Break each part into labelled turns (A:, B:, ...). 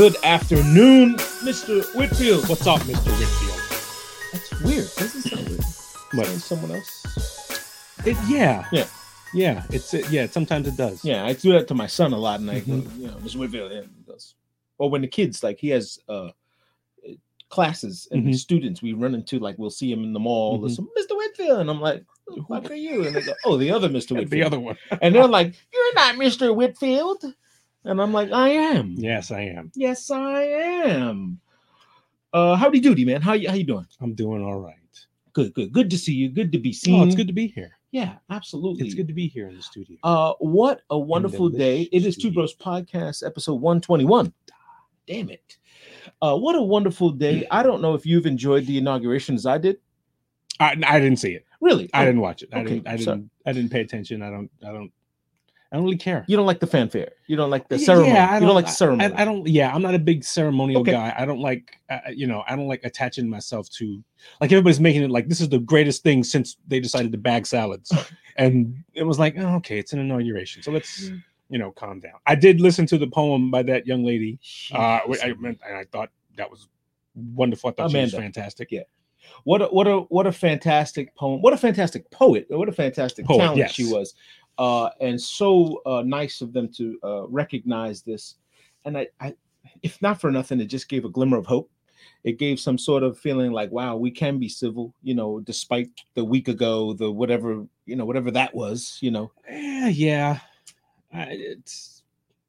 A: Good afternoon, Mr. Whitfield.
B: What's up, Mr. Whitfield?
A: That's weird. Doesn't sound weird.
B: What?
A: Someone else.
B: It, yeah.
A: Yeah.
B: Yeah. It's it, yeah. Sometimes it does.
A: Yeah, I do that to my son a lot, and I go,
B: Mhm.
A: you know, Mr. Whitfield. He goes, or when the kids like he has uh classes and
B: Mhm.
A: students we run into, like we'll see him in the mall,
B: Mhm.
A: some Mr. Whitfield, and I'm like, who the fuck are you? And they go, oh, the other Mr. Whitfield.
B: The other one.
A: and they're like, you're not Mr. Whitfield, and I'm like, I am.
B: yes, I am.
A: Yes, I am. Uh, howdy doody, man. How you how you doing?
B: I'm doing all right.
A: Good, good, good to see you. Good to be seen.
B: Oh, it's good to be here.
A: Yeah, absolutely.
B: It's good to be here in the studio.
A: Uh, what a wonderful day! It is Two Bros Podcast, episode one twenty one. Damn it! Uh, what a wonderful day! I don't know if you've enjoyed the inauguration as I did.
B: I, I didn't see it.
A: Really,
B: I
A: Oh,
B: didn't watch it. I
A: okay,
B: didn't. I didn't. I didn't pay attention. I don't. I don't. I don't really care.
A: You don't like the fanfare. You don't like the
B: Yeah,
A: ceremony.
B: I
A: you don't like ceremony.
B: I, I don't. Yeah, I'm not a big ceremonial
A: Okay.
B: guy. I don't like. Uh, you know, I don't like attaching myself to. Like everybody's making it like this is the greatest thing since they decided to bag salads, and it was like, oh, okay, it's an inauguration, so let's you know calm down. I did listen to the poem by that young lady. Uh, I meant, and I thought that was wonderful. I thought she was fantastic.
A: Yeah. what a what a what a fantastic poem! What a fantastic poet! What a fantastic
B: Poet,
A: talent
B: yes.
A: she was, uh, and so uh, nice of them to uh, recognize this. And I, I, if not for nothing, it just gave a glimmer of hope. It gave some sort of feeling like, wow, we can be civil, you know, despite the week ago, the whatever, you know, whatever that was, you know.
B: Eh, yeah. I, it's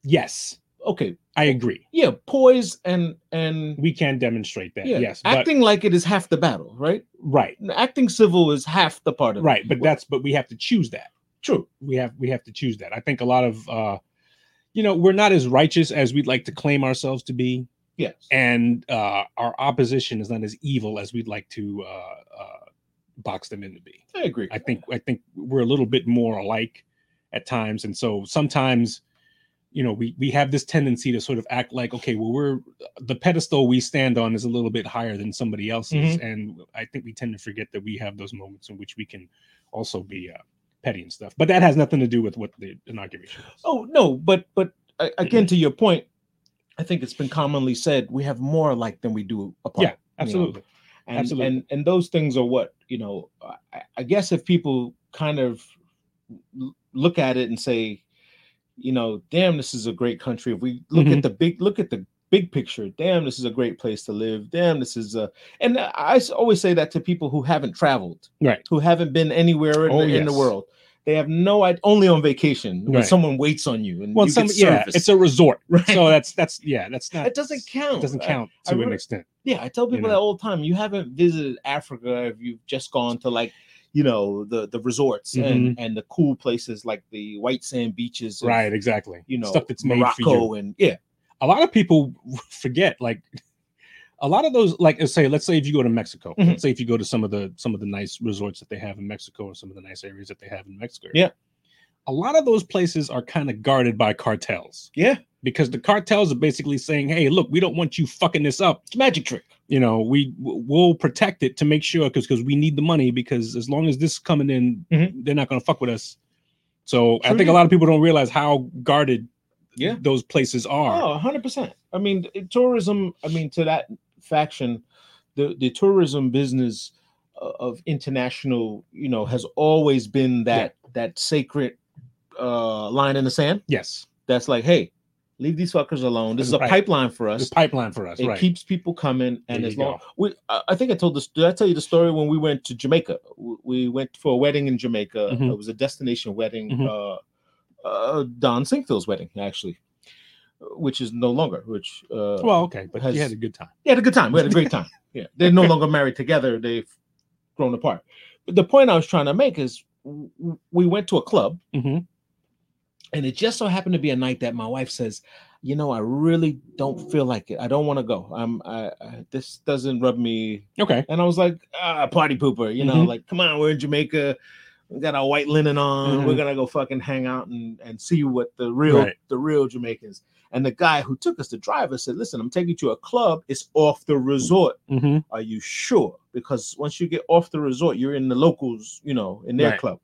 B: yes,
A: Okay,
B: I agree.
A: yeah, poise and and
B: We can demonstrate that.
A: yeah,
B: Yes, but
A: acting like it is half the battle, right?
B: right,
A: Acting civil is half the part of it.
B: right. But that's but we have to choose that.
A: True.
B: we have we have to choose that. I think a lot of uh you know, we're not as righteous as we'd like to claim ourselves to be,
A: Yes.
B: and uh our opposition is not as evil as we'd like to uh uh box them in to be.
A: I agree.
B: I think I think we're a little bit more alike at times, and so sometimes you know we we have this tendency to sort of act like okay well we're the pedestal we stand on is a little bit higher than somebody else's
A: Mhm.
B: and i think we tend to forget that we have those moments in which we can also be uh, petty and stuff but that has nothing to do with what the inauguration is
A: Oh no, but but again, to your point, I think it's been commonly said we have more alike than we do apart.
B: yeah absolutely
A: and,
B: absolutely.
A: And and those things are what you know. I, I guess if people kind of look at it and say, you know, damn, this is a great country. If we look
B: Mhm.
A: at the big, look at the big picture. Damn, this is a great place to live. Damn, this is a. And I always say that to people who haven't traveled,
B: right
A: who haven't been anywhere in,
B: Oh,
A: the, in the world. They have no idea. Only on vacation when
B: Right.
A: someone waits on you and
B: well
A: you
B: some yeah it's a resort
A: Right.
B: so that's that's yeah that's not
A: It doesn't count.
B: it doesn't
A: I-
B: count
A: I
B: to an extent
A: Yeah, I tell people
B: know?
A: that all the time. You haven't visited Africa if you've just gone to like, you know, the the resorts and mm-hmm. and the cool places like the white sand beaches, of,
B: right exactly
A: You know,
B: stuff that's made for you
A: Morocco and yeah,
B: a lot of people forget like a lot of those like say let's say if you go to mexico
A: Mhm.
B: let's say if you go to some of the some of the nice resorts that they have in mexico or some of the nice areas that they have in mexico
A: Yeah.
B: a lot of those places are kind of guarded by cartels
A: yeah,
B: because the cartels are basically saying hey look we don't want you fucking this up
A: it's a magic trick.
B: you know we we'll protect it to make sure because because we need the money because as long as this is coming in
A: Mhm.
B: they're not going to fuck with us so i think a lot of people don't realize how guarded
A: Yeah.
B: those places are
A: Oh, 100%. I mean, tourism, I mean, to that faction, the, the tourism business uh, of international, you know, has always been that that sacred uh line in the sand.
B: yes
A: That's like, hey, leave these fuckers alone. This is a
B: Right.
A: pipeline for us.
B: This pipeline for us,
A: it
B: right?
A: keeps people coming and
B: There
A: as long we I, think i told this did i tell you the story when we went to jamaica we went for a wedding in jamaica
B: Mhm.
A: it was a destination wedding
B: Mhm.
A: uh uh don Sinkfield's wedding actually which is no longer which uh
B: well, okay, but
A: has-
B: you had a good time.
A: we had a good time. We had a great time. Yeah. They're no longer married together. They've grown apart. But the point i was trying to make is we went to a club
B: hmm
A: and it just so happened to be a night that my wife says you know i really don't feel like it. I don't want to go. I'm I, I this doesn't rub me.
B: Okay,
A: and i was like ah party pooper you know
B: Mhm.
A: like come on we're in jamaica we got our white linen on we're
B: Mhm.
A: gonna go fucking hang out and and see what the real
B: Right.
A: the real jamaicans and the guy who took us to drive us said listen i'm taking you to a club it's off the resort
B: hmm
A: are you sure because once you get off the resort you're in the locals you know in their
B: Right.
A: club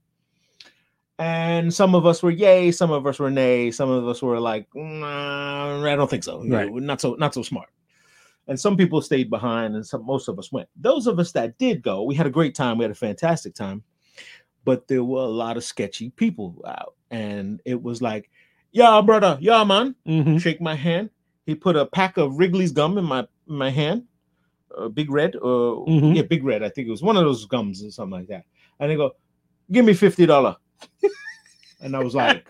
A: And some of us were yay, some of us were nay, some of us were like, nah, I don't think so.
B: Right.
A: we're not so not so smart. And some people stayed behind, and some most of us went. Those of us that did go, we had a great time. We had a fantastic time, but there were a lot of sketchy people out, and it was like, yeah, brother, yeah, man,
B: Mhm.
A: shake my hand. He put a pack of Wrigley's gum in my in my hand, uh, Big Red, or
B: Mhm.
A: yeah, Big Red. I think it was one of those gums or something like that. And they go, "Give me fifty dollar," and I was like,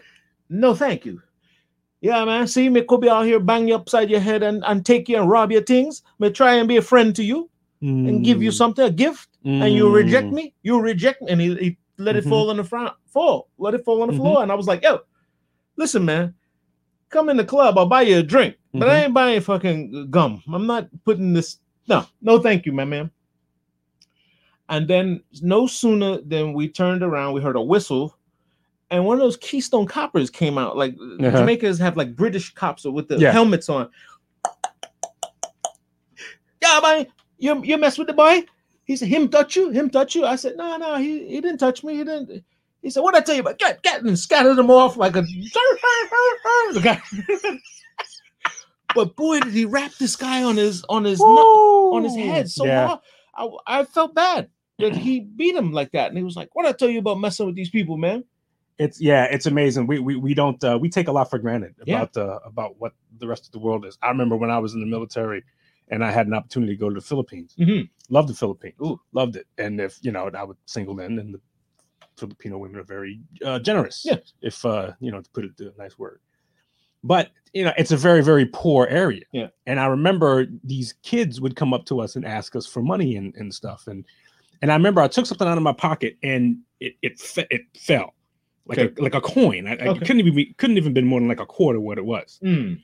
A: "No, thank you." Yeah, man. See me could be out here bang you upside your head and, and take you and rob your things. May try and be a friend to you and give you
B: Mm.
A: something, a gift, and you reject
B: Mm.
A: me. You reject me, and he, he let it
B: Mhm.
A: fall on the front, fall, let it fall on the
B: Mhm.
A: floor. And I was like, "Yo, listen, man, come in the club. I'll buy you a drink, but I
B: Mhm.
A: ain't buying fucking gum. I'm not putting this. No, no, thank you, my man." And then no sooner than we turned around, we heard a whistle, and one of those Keystone coppers came out. Like
B: Uh-huh.
A: Jamaicans have like British cops with the
B: Yeah.
A: helmets on. Yeah, man, you you mess with the boy. He said, "Him touch you? Him touch you?" I said, "No, no, he, he didn't touch me. He didn't." He said, "What I tell you about? Get get and scattered them off like a." But boy, did he wrap this guy on his on his nut- on his head so
B: yeah.
A: hard. I, I felt bad that he beat him like that, and he was like, "What I tell you about messing with these people, man?"
B: It's yeah, it's amazing. We we, we don't uh, we take a lot for granted
A: Yeah.
B: about uh, about what the rest of the world is. I remember when I was in the military and I had an opportunity to go to the Philippines.
A: Mhm.
B: Loved the Philippines.
A: Ooh.
B: Loved it. And if you know, I was single then, and the Filipino women are very uh, generous.
A: Yeah.
B: If uh, you know, to put it to a nice word. But you know, it's a very very poor area.
A: Yeah.
B: And I remember these kids would come up to us and ask us for money and, and stuff. And and I remember I took something out of my pocket and it it fe- it fell like
A: Okay.
B: a like a coin. I, I couldn't even be, couldn't even been more than like a quarter what it was.
A: Mm.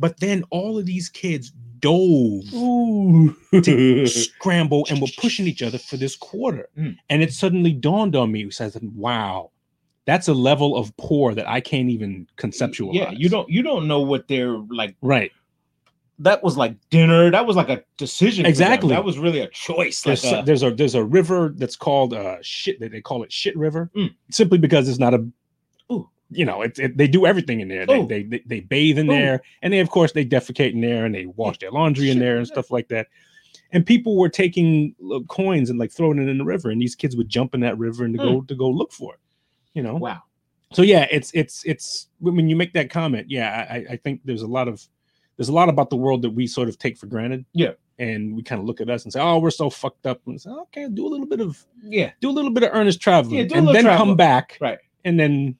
B: But then all of these kids dove
A: Ooh.
B: to scramble and were pushing each other for this quarter.
A: Mm.
B: And it suddenly dawned on me, who says, wow, that's a level of poor that I can't even conceptualize.
A: Yeah, you don't you don't know what they're like.
B: right.
A: That was like dinner. That was like a decision.
B: Exactly.
A: That was really a choice. Like
B: There's,
A: a,
B: there's a there's a river that's called uh shit they they call it shit river
A: Mm.
B: simply because it's not a
A: Ooh.
B: You know it, it, they do everything in there they, they, they they bathe in
A: Ooh.
B: there and they of course they defecate in there and they wash their laundry in there and stuff like that and people were taking coins and like throwing it in the river and these kids would jump in that river and to go hmm. to go look for it you know
A: wow.
B: so yeah it's it's it's when you make that comment yeah i i think there's a lot of there's a lot about the world that we sort of take for granted
A: Yeah.
B: and we kind of look at us and say oh we're so fucked up and say okay do a little bit of
A: Yeah,
B: do a little bit of earnest traveling
A: Yeah, do a
B: and then
A: travel.
B: come back
A: right.
B: and then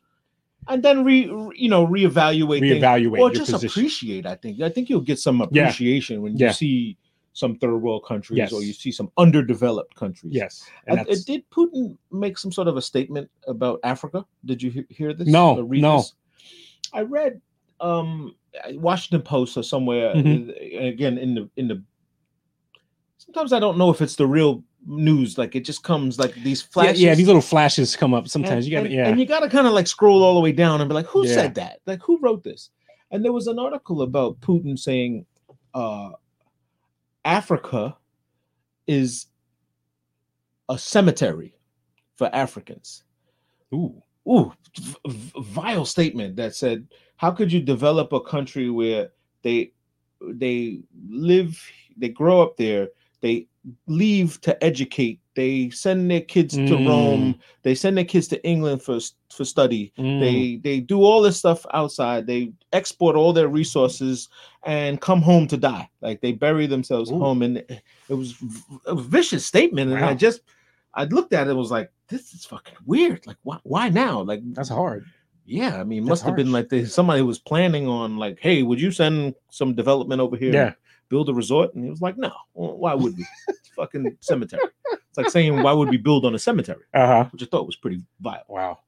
A: And then re, re- you know reevaluate things.
B: reevaluate
A: or just
B: position
A: appreciate. I think. I think you'll get some
B: Yeah.
A: appreciation when you
B: Yeah.
A: see some third world countries
B: Yes.
A: or you see some underdeveloped countries.
B: yes and
A: Uh,
B: that's,
A: did Putin make some sort of a statement about Africa? Did you hear this?
B: No, no.
A: this? I read um Washington Post or somewhere
B: Mhm.
A: uh, again in the in the. Sometimes I don't know if it's the real news. Like it just comes like these
B: yeah,
A: flashes.
B: yeah these little flashes come up sometimes
A: And-
B: you gotta
A: and,
B: yeah
A: and you gotta kind of like scroll all the way down and be like, who
B: Yeah.
A: said that? Like who wrote this? And there was an article about Putin saying uh Africa is a cemetery for Africans.
B: Ooh.
A: Ooh, v- v- vile statement that said, how could you develop a country where they they live, they grow up there, they leave to educate, they send their kids to
B: Mm.
A: Rome, they send their kids to England for for study.
B: Mm.
A: They they do all this stuff outside. They export all their resources and come home to die. Like they bury themselves
B: Ooh.
A: home, and it was a vicious statement. And I just I looked at it, and was like, this is fucking weird. Like why why now? Like
B: that's hard
A: yeah, I mean, must have been like they, somebody was planning on like, hey, would you send some development over here?
B: yeah
A: build a resort, and he was like, no, well, why would we? it's fucking cemetery. It's like saying why would we build on a cemetery,
B: uh-huh
A: which I thought was pretty vile.
B: wow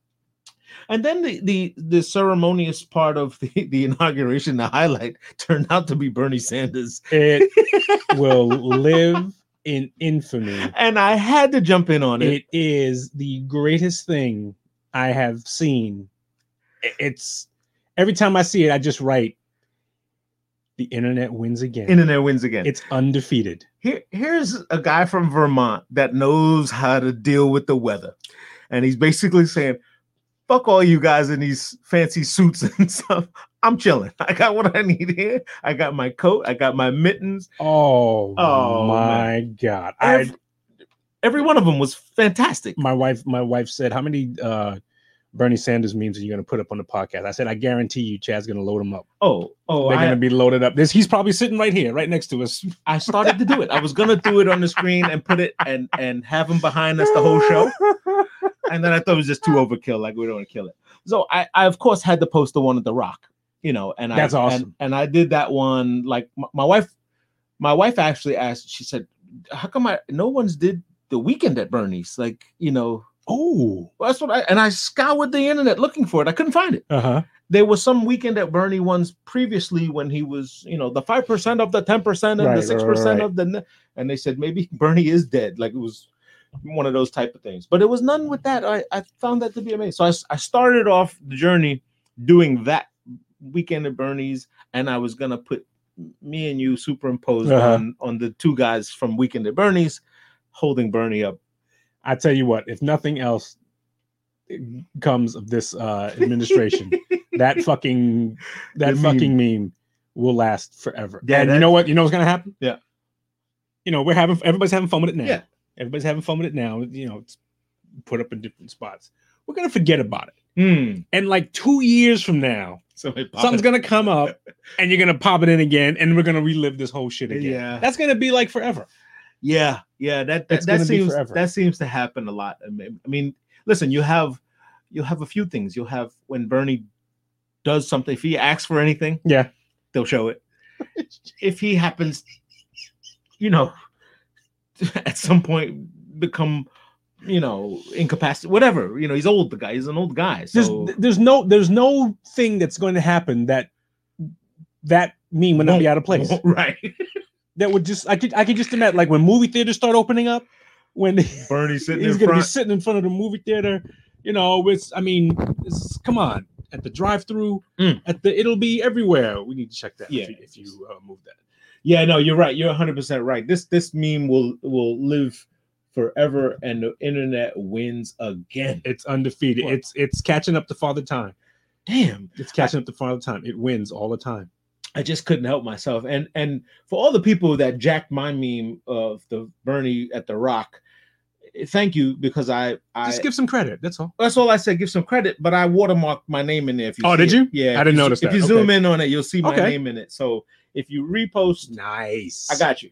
A: And then the the the ceremonious part of the, the inauguration, the highlight, turned out to be Bernie Sanders.
B: it will live in infamy
A: And I had to jump in on it.
B: it is the greatest thing I have seen. It's every time I see it, I just write, "The internet wins again."
A: Internet wins again.
B: it's undefeated.
A: Here, here's a guy from Vermont that knows how to deal with the weather. And he's basically saying, fuck all you guys in these fancy suits and stuff. I'm chilling. I got what I need here. I got my coat. I got my mittens.
B: Oh,
A: Oh,
B: my god! I
A: Every, every one of them was fantastic.
B: my wife my wife said, "How many uh, Bernie Sanders memes are you going to put up on the podcast?" I said, "I guarantee you, Chad's going to load them up.
A: Oh, oh,
B: They're going to be loaded up. This he's probably sitting right here, right next to us.
A: I started to do it. I was gonna do it on the screen and put it and and have him behind us the whole show. and then I thought it was just too overkill. Like we don't want to kill it. So I, I of course had to post the one at the Rock, you know, and
B: That's
A: I,
B: awesome.
A: And, and I did that one. Like my, my wife, my wife actually asked. She said, "How come I no one's did the weekend at Bernie's? Like you know."
B: Oh,
A: that's what I and I scoured the internet looking for it. I couldn't find it.
B: uh huh.
A: There was some weekend at Bernie ones previously when he was, you know, the five percent of the ten percent and
B: Right,
A: the six percent
B: right.
A: of the, and they said maybe Bernie is dead. Like it was one of those type of things. But it was none with that. I I found that to be amazing. So I, I started off the journey doing that weekend at Bernie's, and I was gonna put me and you superimposed
B: Uh-huh.
A: on on the two guys from Weekend at Bernie's holding Bernie up.
B: I tell you what, if nothing else comes of this uh, administration, that fucking that
A: The meme.
B: fucking meme will last forever.
A: Yeah,
B: and you know what? You know what's gonna happen?
A: Yeah.
B: You know, we're having everybody's having fun with it now.
A: Yeah.
B: Everybody's having fun with it now. You know, it's put up in different spots. We're gonna forget about it.
A: Hmm.
B: And like two years from now, something's
A: it.
B: gonna come up and you're gonna pop it in again, and we're gonna relive this whole shit again.
A: Yeah.
B: That's gonna be like forever.
A: Yeah, yeah, that that, that seems that seems to happen a lot. I mean, I mean, listen, you have you have a few things. You'll have when Bernie does something. If he asks for anything,
B: Yeah.
A: they'll show it. if he happens, you know, at some point become, you know, incapacitated, whatever. You know, he's old. The guy, he's an old guy.
B: There's
A: So
B: there's no there's no thing that's going to happen that that meme would not be out of place.
A: right?
B: That would just I could I could just imagine like when movie theaters start opening up, when
A: Bernie sitting
B: he's
A: in
B: gonna be
A: front.
B: sitting in front of the movie theater, you know, it's I mean, it's, come on, at the drive-through,
A: Mm.
B: at the it'll be everywhere. We need to check that
A: Yeah.
B: if you, if you uh, move that.
A: Yeah, no, you're right. You're 100 percent right. This this meme will will live forever, and the internet wins again.
B: It's undefeated.
A: What?
B: It's it's catching up to Father Time.
A: Damn,
B: It's catching up to Father Time. It wins all the time.
A: I just couldn't help myself. And and for all the people that jacked my meme of the Bernie at the Rock, eh, thank you because I I
B: Just give some credit. That's all.
A: that's all I said. Give some credit, but I watermarked my name in there. If you
B: Oh, did
A: it.
B: you?
A: Yeah,
B: I didn't
A: you-
B: notice
A: If
B: that.
A: you
B: Okay.
A: zoom in on it, you'll see my
B: Okay.
A: name in it. So if you repost,
B: Nice.
A: I got you.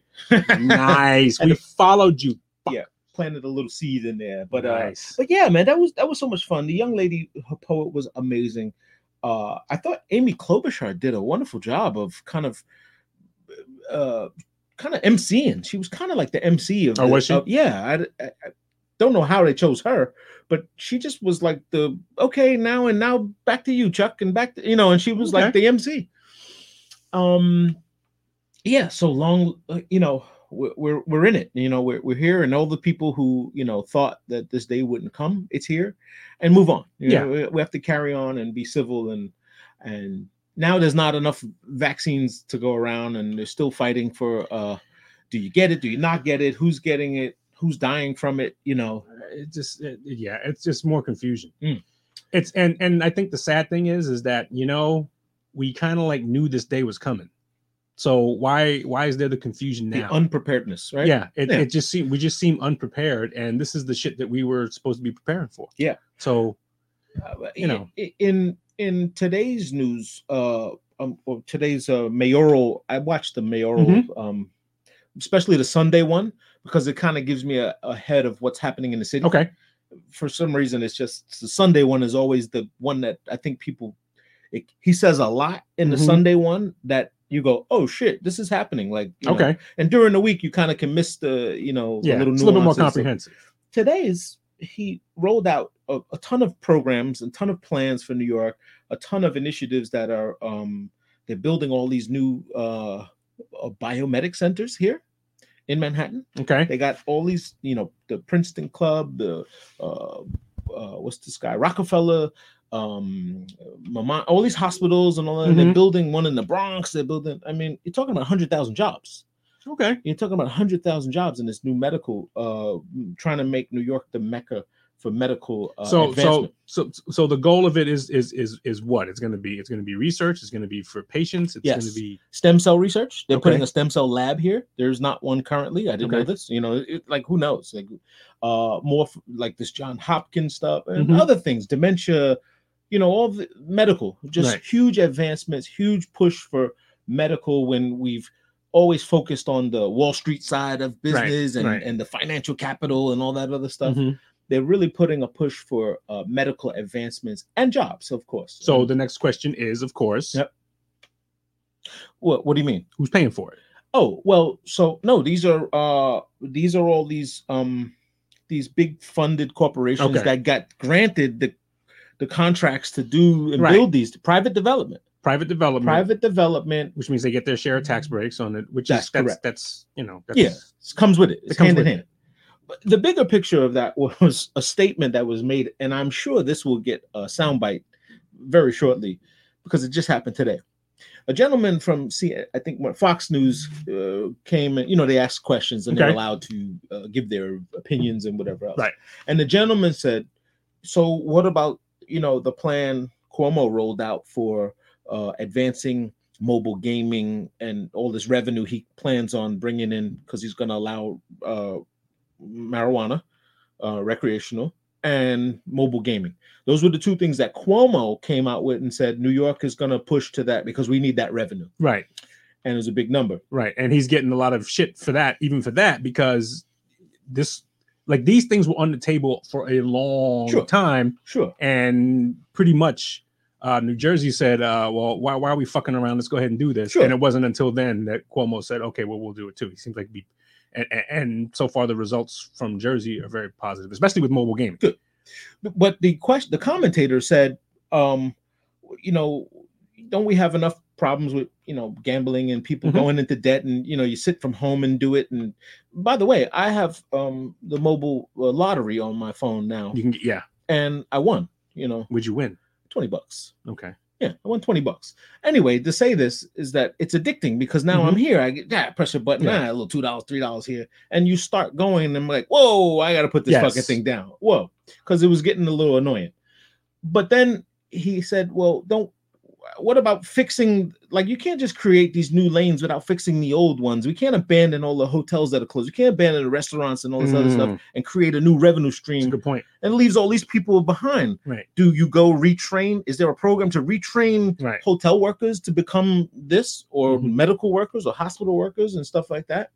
B: nice. We followed you. Yeah.
A: Planted a little seed in there, but uh, but yeah, man, that was that was so much fun. The young lady, her poet was amazing. Uh, I thought Amy Klobuchar did a wonderful job of kind of, uh, kind of emceeing. She was kind of like the MC of.
B: Oh,
A: the-
B: was she?
A: of- yeah, I, I, I don't know how they chose her, but she just was like the okay now and now back to you, Chuck, and back to you know, and she was like the MC. Um, yeah. So long, uh, you know. We're, we're in it, you know. We're we're here, and all the people who you know thought that this day wouldn't come, it's here, and move on. You
B: Yeah.
A: know, we, we have to carry on and be civil, and and now there's not enough vaccines to go around, and they're still fighting for. uh Do you get it? Do you not get it? Who's getting it? Who's dying from it? You know.
B: it just it- yeah it's just more confusion
A: Mm.
B: it's and and i think the sad thing is is that you know we kind of like knew this day was coming so why why is there the confusion now?
A: The unpreparedness, right?
B: yeah it,
A: Yeah.
B: it just seemed we just seem unprepared and this is the shit that we were supposed to be preparing for
A: Yeah.
B: so
A: Uh,
B: You know.
A: in in today's news uh um or today's uh mayoral i watched the mayoral
B: Mhm.
A: um especially the sunday one because it kind of gives me a, a head of what's happening in the city
B: okay
A: for some reason it's just the sunday one is always the one that i think people it, he says a lot in the
B: Mhm.
A: sunday one that you go oh shit this is happening like you know,
B: okay.
A: And during the week you kind of can miss the you know
B: yeah
A: little
B: it's a little bit more comprehensive.
A: Today is he rolled out a, a ton of programs, a ton of plans for New York, a ton of initiatives that are um they're building all these new uh, uh biomedic centers here in Manhattan.
B: okay.
A: They got all these, you know, the Princeton Club, the uh, uh what's this guy, Rockefeller, um Mama, all these hospitals and all that. They're
B: Mhm.
A: building one in the Bronx. They're building, I mean, you're talking about hundred thousand jobs
B: okay
A: you're talking about 100,000 jobs in this new medical uh trying to make New York the mecca for medical uh,
B: so so so so the goal of it is is is is what it's going to be it's going to be research it's going to be for patients it's going to be
A: stem cell research. They're
B: Okay.
A: putting a stem cell lab here. There's not one currently. I didn't know this. You know, it, like who knows? Like, uh, more f- like this John Hopkins stuff and
B: Mhm.
A: other things, dementia. You know, all the medical, just
B: Right.
A: huge advancements, huge push for medical when we've always focused on the Wall Street side of business and,
B: right.
A: and the financial capital and all that other stuff.
B: Mhm.
A: They're really putting a push for uh, medical advancements and jobs, of course.
B: so
A: And
B: the next question is of course
A: Yep. what? What do you mean?
B: who's paying for it
A: Oh well, so no, these are uh these are all these um these big funded corporations
B: Okay.
A: that got granted the the contracts to do and
B: Right.
A: build these private development.
B: private development
A: Private development,
B: which means they get their share of tax breaks on it which
A: That's
B: is that's
A: correct.
B: that's you know that's,
A: yeah, it comes with it. It's
B: comes
A: hand in
B: with
A: hand. But the bigger picture of that was a statement that was made, and I'm sure this will get a soundbite very shortly because it just happened today. A gentleman from see, I think what Fox News uh, came and you know they asked questions and they're allowed to uh, give their opinions and whatever else.
B: Right.
A: And the gentleman said, "So what about you know the plan Cuomo rolled out for uh, advancing mobile gaming and all this revenue he plans on bringing in because he's going to allow uh, marijuana, uh, recreational, and mobile gaming. Those were the two things that Cuomo came out with and said New York is going to push to that because we need that revenue,
B: right
A: and it's a big number.
B: right and he's getting a lot of shit for that even for that because this like these things were on the table for a long
A: Sure.
B: time
A: Sure.
B: and pretty much uh, New Jersey said, uh, "Well, why, why are we fucking around? Let's go ahead and do this."
A: Sure.
B: And it wasn't until then that Cuomo said, "Okay, well, we'll do it too." He seems like be, and, and- so far the results from Jersey are very positive, especially with mobile gaming.
A: Good. But the question, the commentator said, um, you know, don't we have enough problems with you know gambling and people
B: Mhm.
A: going into debt and you know you sit from home and do it and by the way i have um the mobile uh, lottery on my phone now
B: You can, get, yeah.
A: and i won you know
B: Would you win?
A: 20 bucks
B: Okay.
A: yeah i won 20 bucks anyway to say this is that it's addicting because now i'm here i get yeah press a button
B: Mm-hmm. Yeah.
A: ah, a little two dollars three dollars here and you start going and i'm like whoa i gotta put this
B: Yes.
A: fucking thing down whoa because it was getting a little annoying but then he said well don't what about fixing like you can't just create these new lanes without fixing the old ones we can't abandon all the hotels that are closed we can't abandon the restaurants and all this other
B: Mm,
A: stuff and create a new revenue
B: That's a
A: stream
B: good point.
A: and leaves all these people behind
B: Right.
A: do you go retrain is there a program to retrain
B: Right.
A: hotel workers to become this or
B: Mhm.
A: medical workers or hospital workers and stuff like that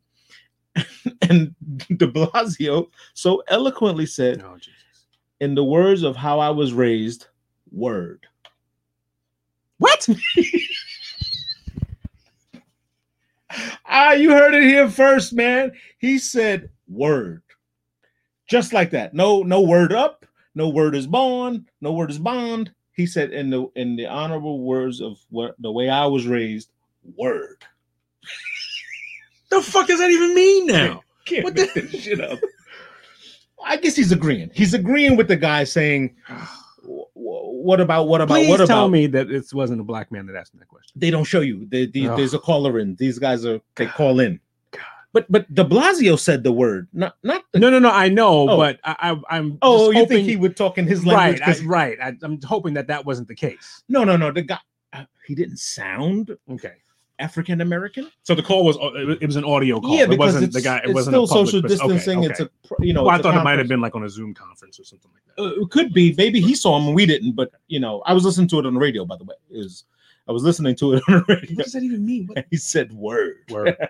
A: and de blasio so eloquently said
B: Oh Jesus.
A: in the words of how i was raised word
B: What?
A: ah you heard it here first man he said word just like that no no word up no word is bond no word is bond he said in the in the honorable words of what the way i was raised word
B: the fuck does that even mean now?
A: Can't
B: What
A: make
B: the-
A: this shit up. I guess he's agreeing. He's agreeing with the guy saying, "Wh- wh- "What about what about
B: Please
A: what
B: tell
A: about?"
B: me that it wasn't a black man that asked me that question.
A: They don't show you. They, they-
B: Ugh.
A: there's a caller in. These guys are they call in.
B: God.
A: But but De Blasio said the word, not not the.
B: No, no, no. I know,
A: Oh.
B: but I, I, I'm
A: oh, you
B: hoping,
A: think he would talk in his language?
B: right? I, right. I, I'm hoping that that wasn't the case.
A: no, no, no. The guy uh, he didn't sound
B: Okay.
A: African American.
B: So the call was it was- an audio call.
A: Yeah,
B: it
A: because
B: wasn't the guy. It wasn't
A: still
B: a public
A: social
B: pers- okay,
A: distancing.
B: okay.
A: It's a you know.
B: well, I thought it might have been like on a Zoom conference or something like that.
A: Uh, it could be. Maybe he saw him and we didn't. But you know, I was listening to it on the radio. By the way, it was I was listening to it on the radio.
B: What does that even mean? What?
A: He said word.
B: Word.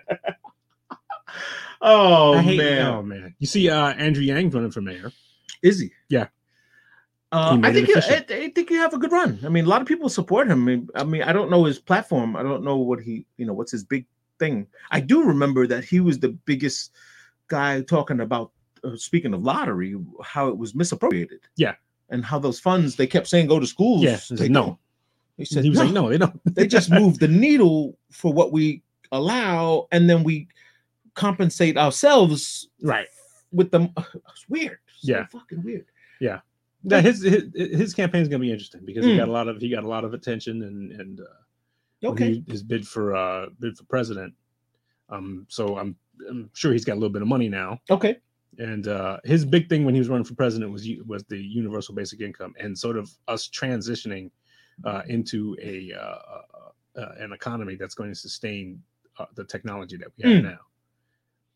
A: Oh man,
B: Oh man. You see, uh, Andrew Yang running for mayor.
A: is he?
B: Yeah.
A: Uh, I think you, I. I think you have a good run. I mean, a lot of people support him. I mean, I mean, I don't know his platform. I don't know what he, you know, what's his big thing. I do remember that he was the biggest guy talking about. Uh, speaking of lottery, how it was misappropriated.
B: Yeah.
A: and how those funds they kept saying go to schools.
B: Yeah, he
A: They
B: no.
A: don't. He said
B: he was
A: no.
B: like, no, they don't.
A: they just move the needle for what we allow, and then we compensate ourselves
B: right.
A: with them. It's weird. So
B: Yeah.
A: fucking weird.
B: Yeah, his his his campaign is going to be interesting because he
A: Mm.
B: got a lot of he got a lot of attention and and uh,
A: Okay.
B: he, his bid for uh bid for president. Um, so I'm I'm sure he's got a little bit of money now.
A: Okay.
B: And uh, his big thing when he was running for president was was the universal basic income and sort of us transitioning uh, into a uh, uh, uh, an economy that's going to sustain uh, the technology that we have
A: Mm.
B: now.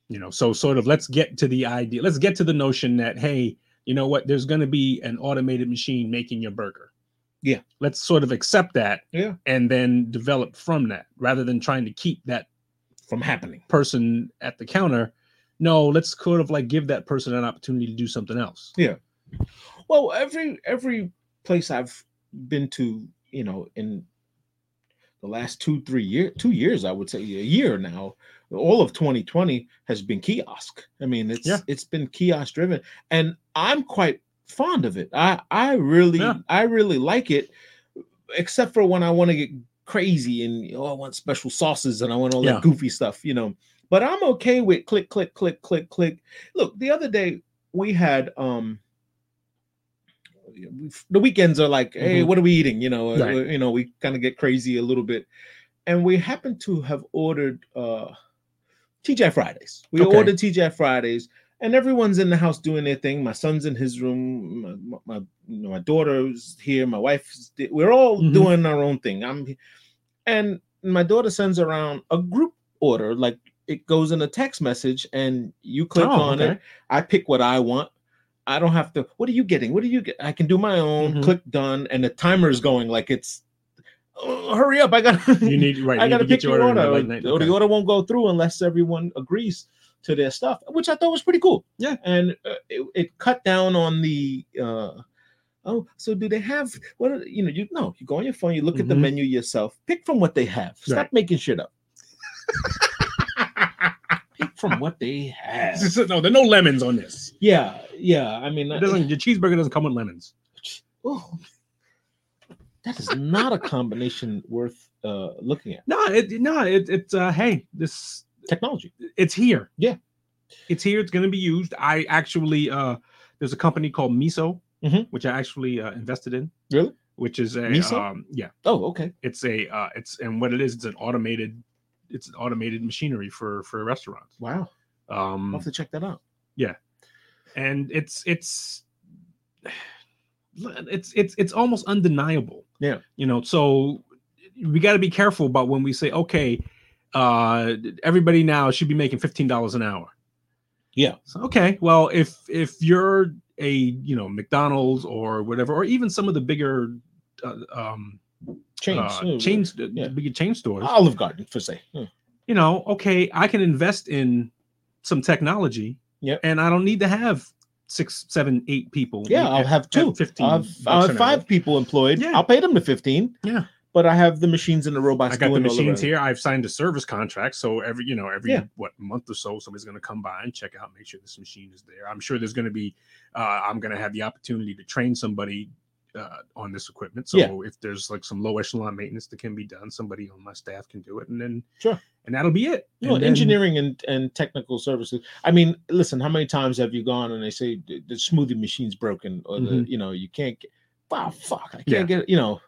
B: You know, so sort of let's get to the idea. Let's get to the notion that hey, you know what? There's going to be an automated machine making your burger.
A: Yeah.
B: Let's sort of accept that
A: Yeah.
B: and then develop from that rather than trying to keep that
A: From happening.
B: person at the counter. No, let's sort of like give that person an opportunity to do something else. Yeah.
A: Well, every every place I've been to, you know, in the last two, three years, two years, I would say a year now, all of 2020 has been kiosk. I mean, it's
B: Yeah.
A: it's been kiosk driven, and I'm quite fond of it. I I really
B: Yeah.
A: I really like it, except for when I want to get crazy and oh, I want special sauces and I want all
B: Yeah.
A: that goofy stuff, you know. But I'm okay with click, click, click, click, click. Look, the other day we had um the weekends are like, hey,
B: Mhm.
A: what are we eating? You know,
B: Right.
A: you know, we kind of get crazy a little bit, and we happen to have ordered uh TJ Fridays. We
B: Okay.
A: ordered TJ Fridays, and everyone's in the house doing their thing. My son's in his room. My my, you know, my daughter's here. My wife's. We're all
B: Mhm.
A: doing our own thing. I'm, and my daughter sends around a group order like. It goes in a text message, and you click
B: Oh,
A: on
B: okay.
A: it. I pick what I want. I don't have to. What are you getting? What are you get? I can do my own.
B: Mhm.
A: Click done, and the timer is going like it's. Oh, hurry up! I got.
B: You need right.
A: I got to pick
B: get
A: your
B: order
A: order. or-
B: night.
A: the order won't go through unless everyone agrees to their stuff, which I thought was pretty cool.
B: Yeah.
A: and uh, it, it cut down on the. uh Oh, so do they have what? are- You know, you know, you go on your phone, you look at the
B: Mhm.
A: menu yourself, pick from what they have. Stop
B: Right.
A: making shit up. pick from what they have.
B: no, there are no lemons on this.
A: Yeah, yeah. I mean,
B: It doesn't. Your cheeseburger doesn't come with lemons.
A: Oh, that is not a combination worth uh looking at.
B: No, it no, it, it's uh hey, this
A: Technology.
B: it's here.
A: Yeah.
B: It's here. It's going to be used. I actually uh there's a company called Miso,
A: Mhm.
B: which I actually uh, invested in,
A: Really?
B: which is a
A: Miso?
B: um yeah,
A: Oh, okay.
B: it's a uh it's and what it is, it's an automated it's an automated machinery for for restaurants.
A: Wow.
B: Um
A: I'll have to check that out.
B: Yeah, and it's it's it's it's it's almost undeniable
A: Yeah.
B: you know so we got to be careful about when we say okay uh everybody now should be making $15 an hour
A: Yeah.
B: so, okay well if if you're a you know mcdonald's or whatever or even some of the bigger uh, um
A: Change.
B: uh, chains uh,
A: yeah.
B: bigger chain stores
A: Olive Garden, for say. Hmm.
B: you know, okay, I can invest in some technology.
A: Yeah.
B: And I don't need to have six, seven, eight people.
A: Yeah,
B: at-
A: I'll have two.
B: 15
A: I'll have, I'll have five
B: hour.
A: people employed.
B: Yeah.
A: I'll pay them to 15.
B: Yeah.
A: But I have the machines and the robots
B: I got the machines here. I've signed a service contract. So every, you know, every
A: Yeah.
B: what month or so, somebody's going to come by and check out, make sure this machine is there. I'm sure there's going to be, uh, I'm going to have the opportunity to train somebody uh, on this equipment. So
A: Yeah.
B: if there's like some low echelon maintenance that can be done, somebody on my staff can do it. And then,
A: Sure.
B: and that'll be it.
A: You know,
B: And then-
A: engineering and, and technical services. I mean, listen, how many times have you gone and they say the, the smoothie machine's broken or the,
B: Mhm.
A: you know, you can't get, wow, fuck, I can't
B: Yeah.
A: get, you know,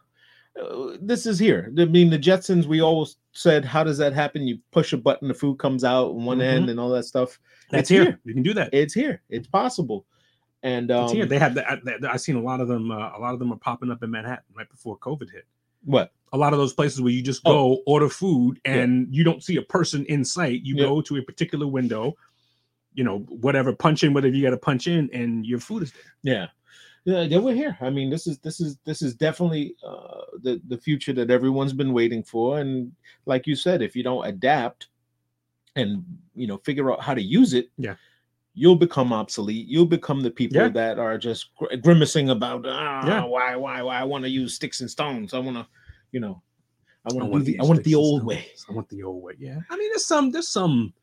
A: this is here. I mean, the Jetsons, we always said, how does that happen? You push a button, the food comes out on one
B: Mhm.
A: end and all that stuff.
B: That's
A: It's
B: here.
A: here.
B: You can do that.
A: It's here. It's possible. And um,
B: It's here. They have that. I've seen a lot of them. Uh, a lot of them are popping up in Manhattan right before COVID hit.
A: what?
B: A lot of those places where you just
A: Oh.
B: go order food and you don't see a person in sight. You
A: Yeah.
B: go to a particular window, you know, whatever, punch in whatever you got to punch in, and your food is there.
A: Yeah. Yeah, we're here. I mean, this is this is this is definitely uh, the the future that everyone's been waiting for. And like you said, if you don't adapt and you know figure out how to use it,
B: Yeah.
A: you'll become obsolete. You'll become the people
B: Yeah.
A: that are just gr- grimacing about, ah,
B: Yeah.
A: why, why, why? I want to use sticks and stones. I want to, you know, I want to the, I want the old way.
B: I want the old way. Yeah. I mean, there's some there's some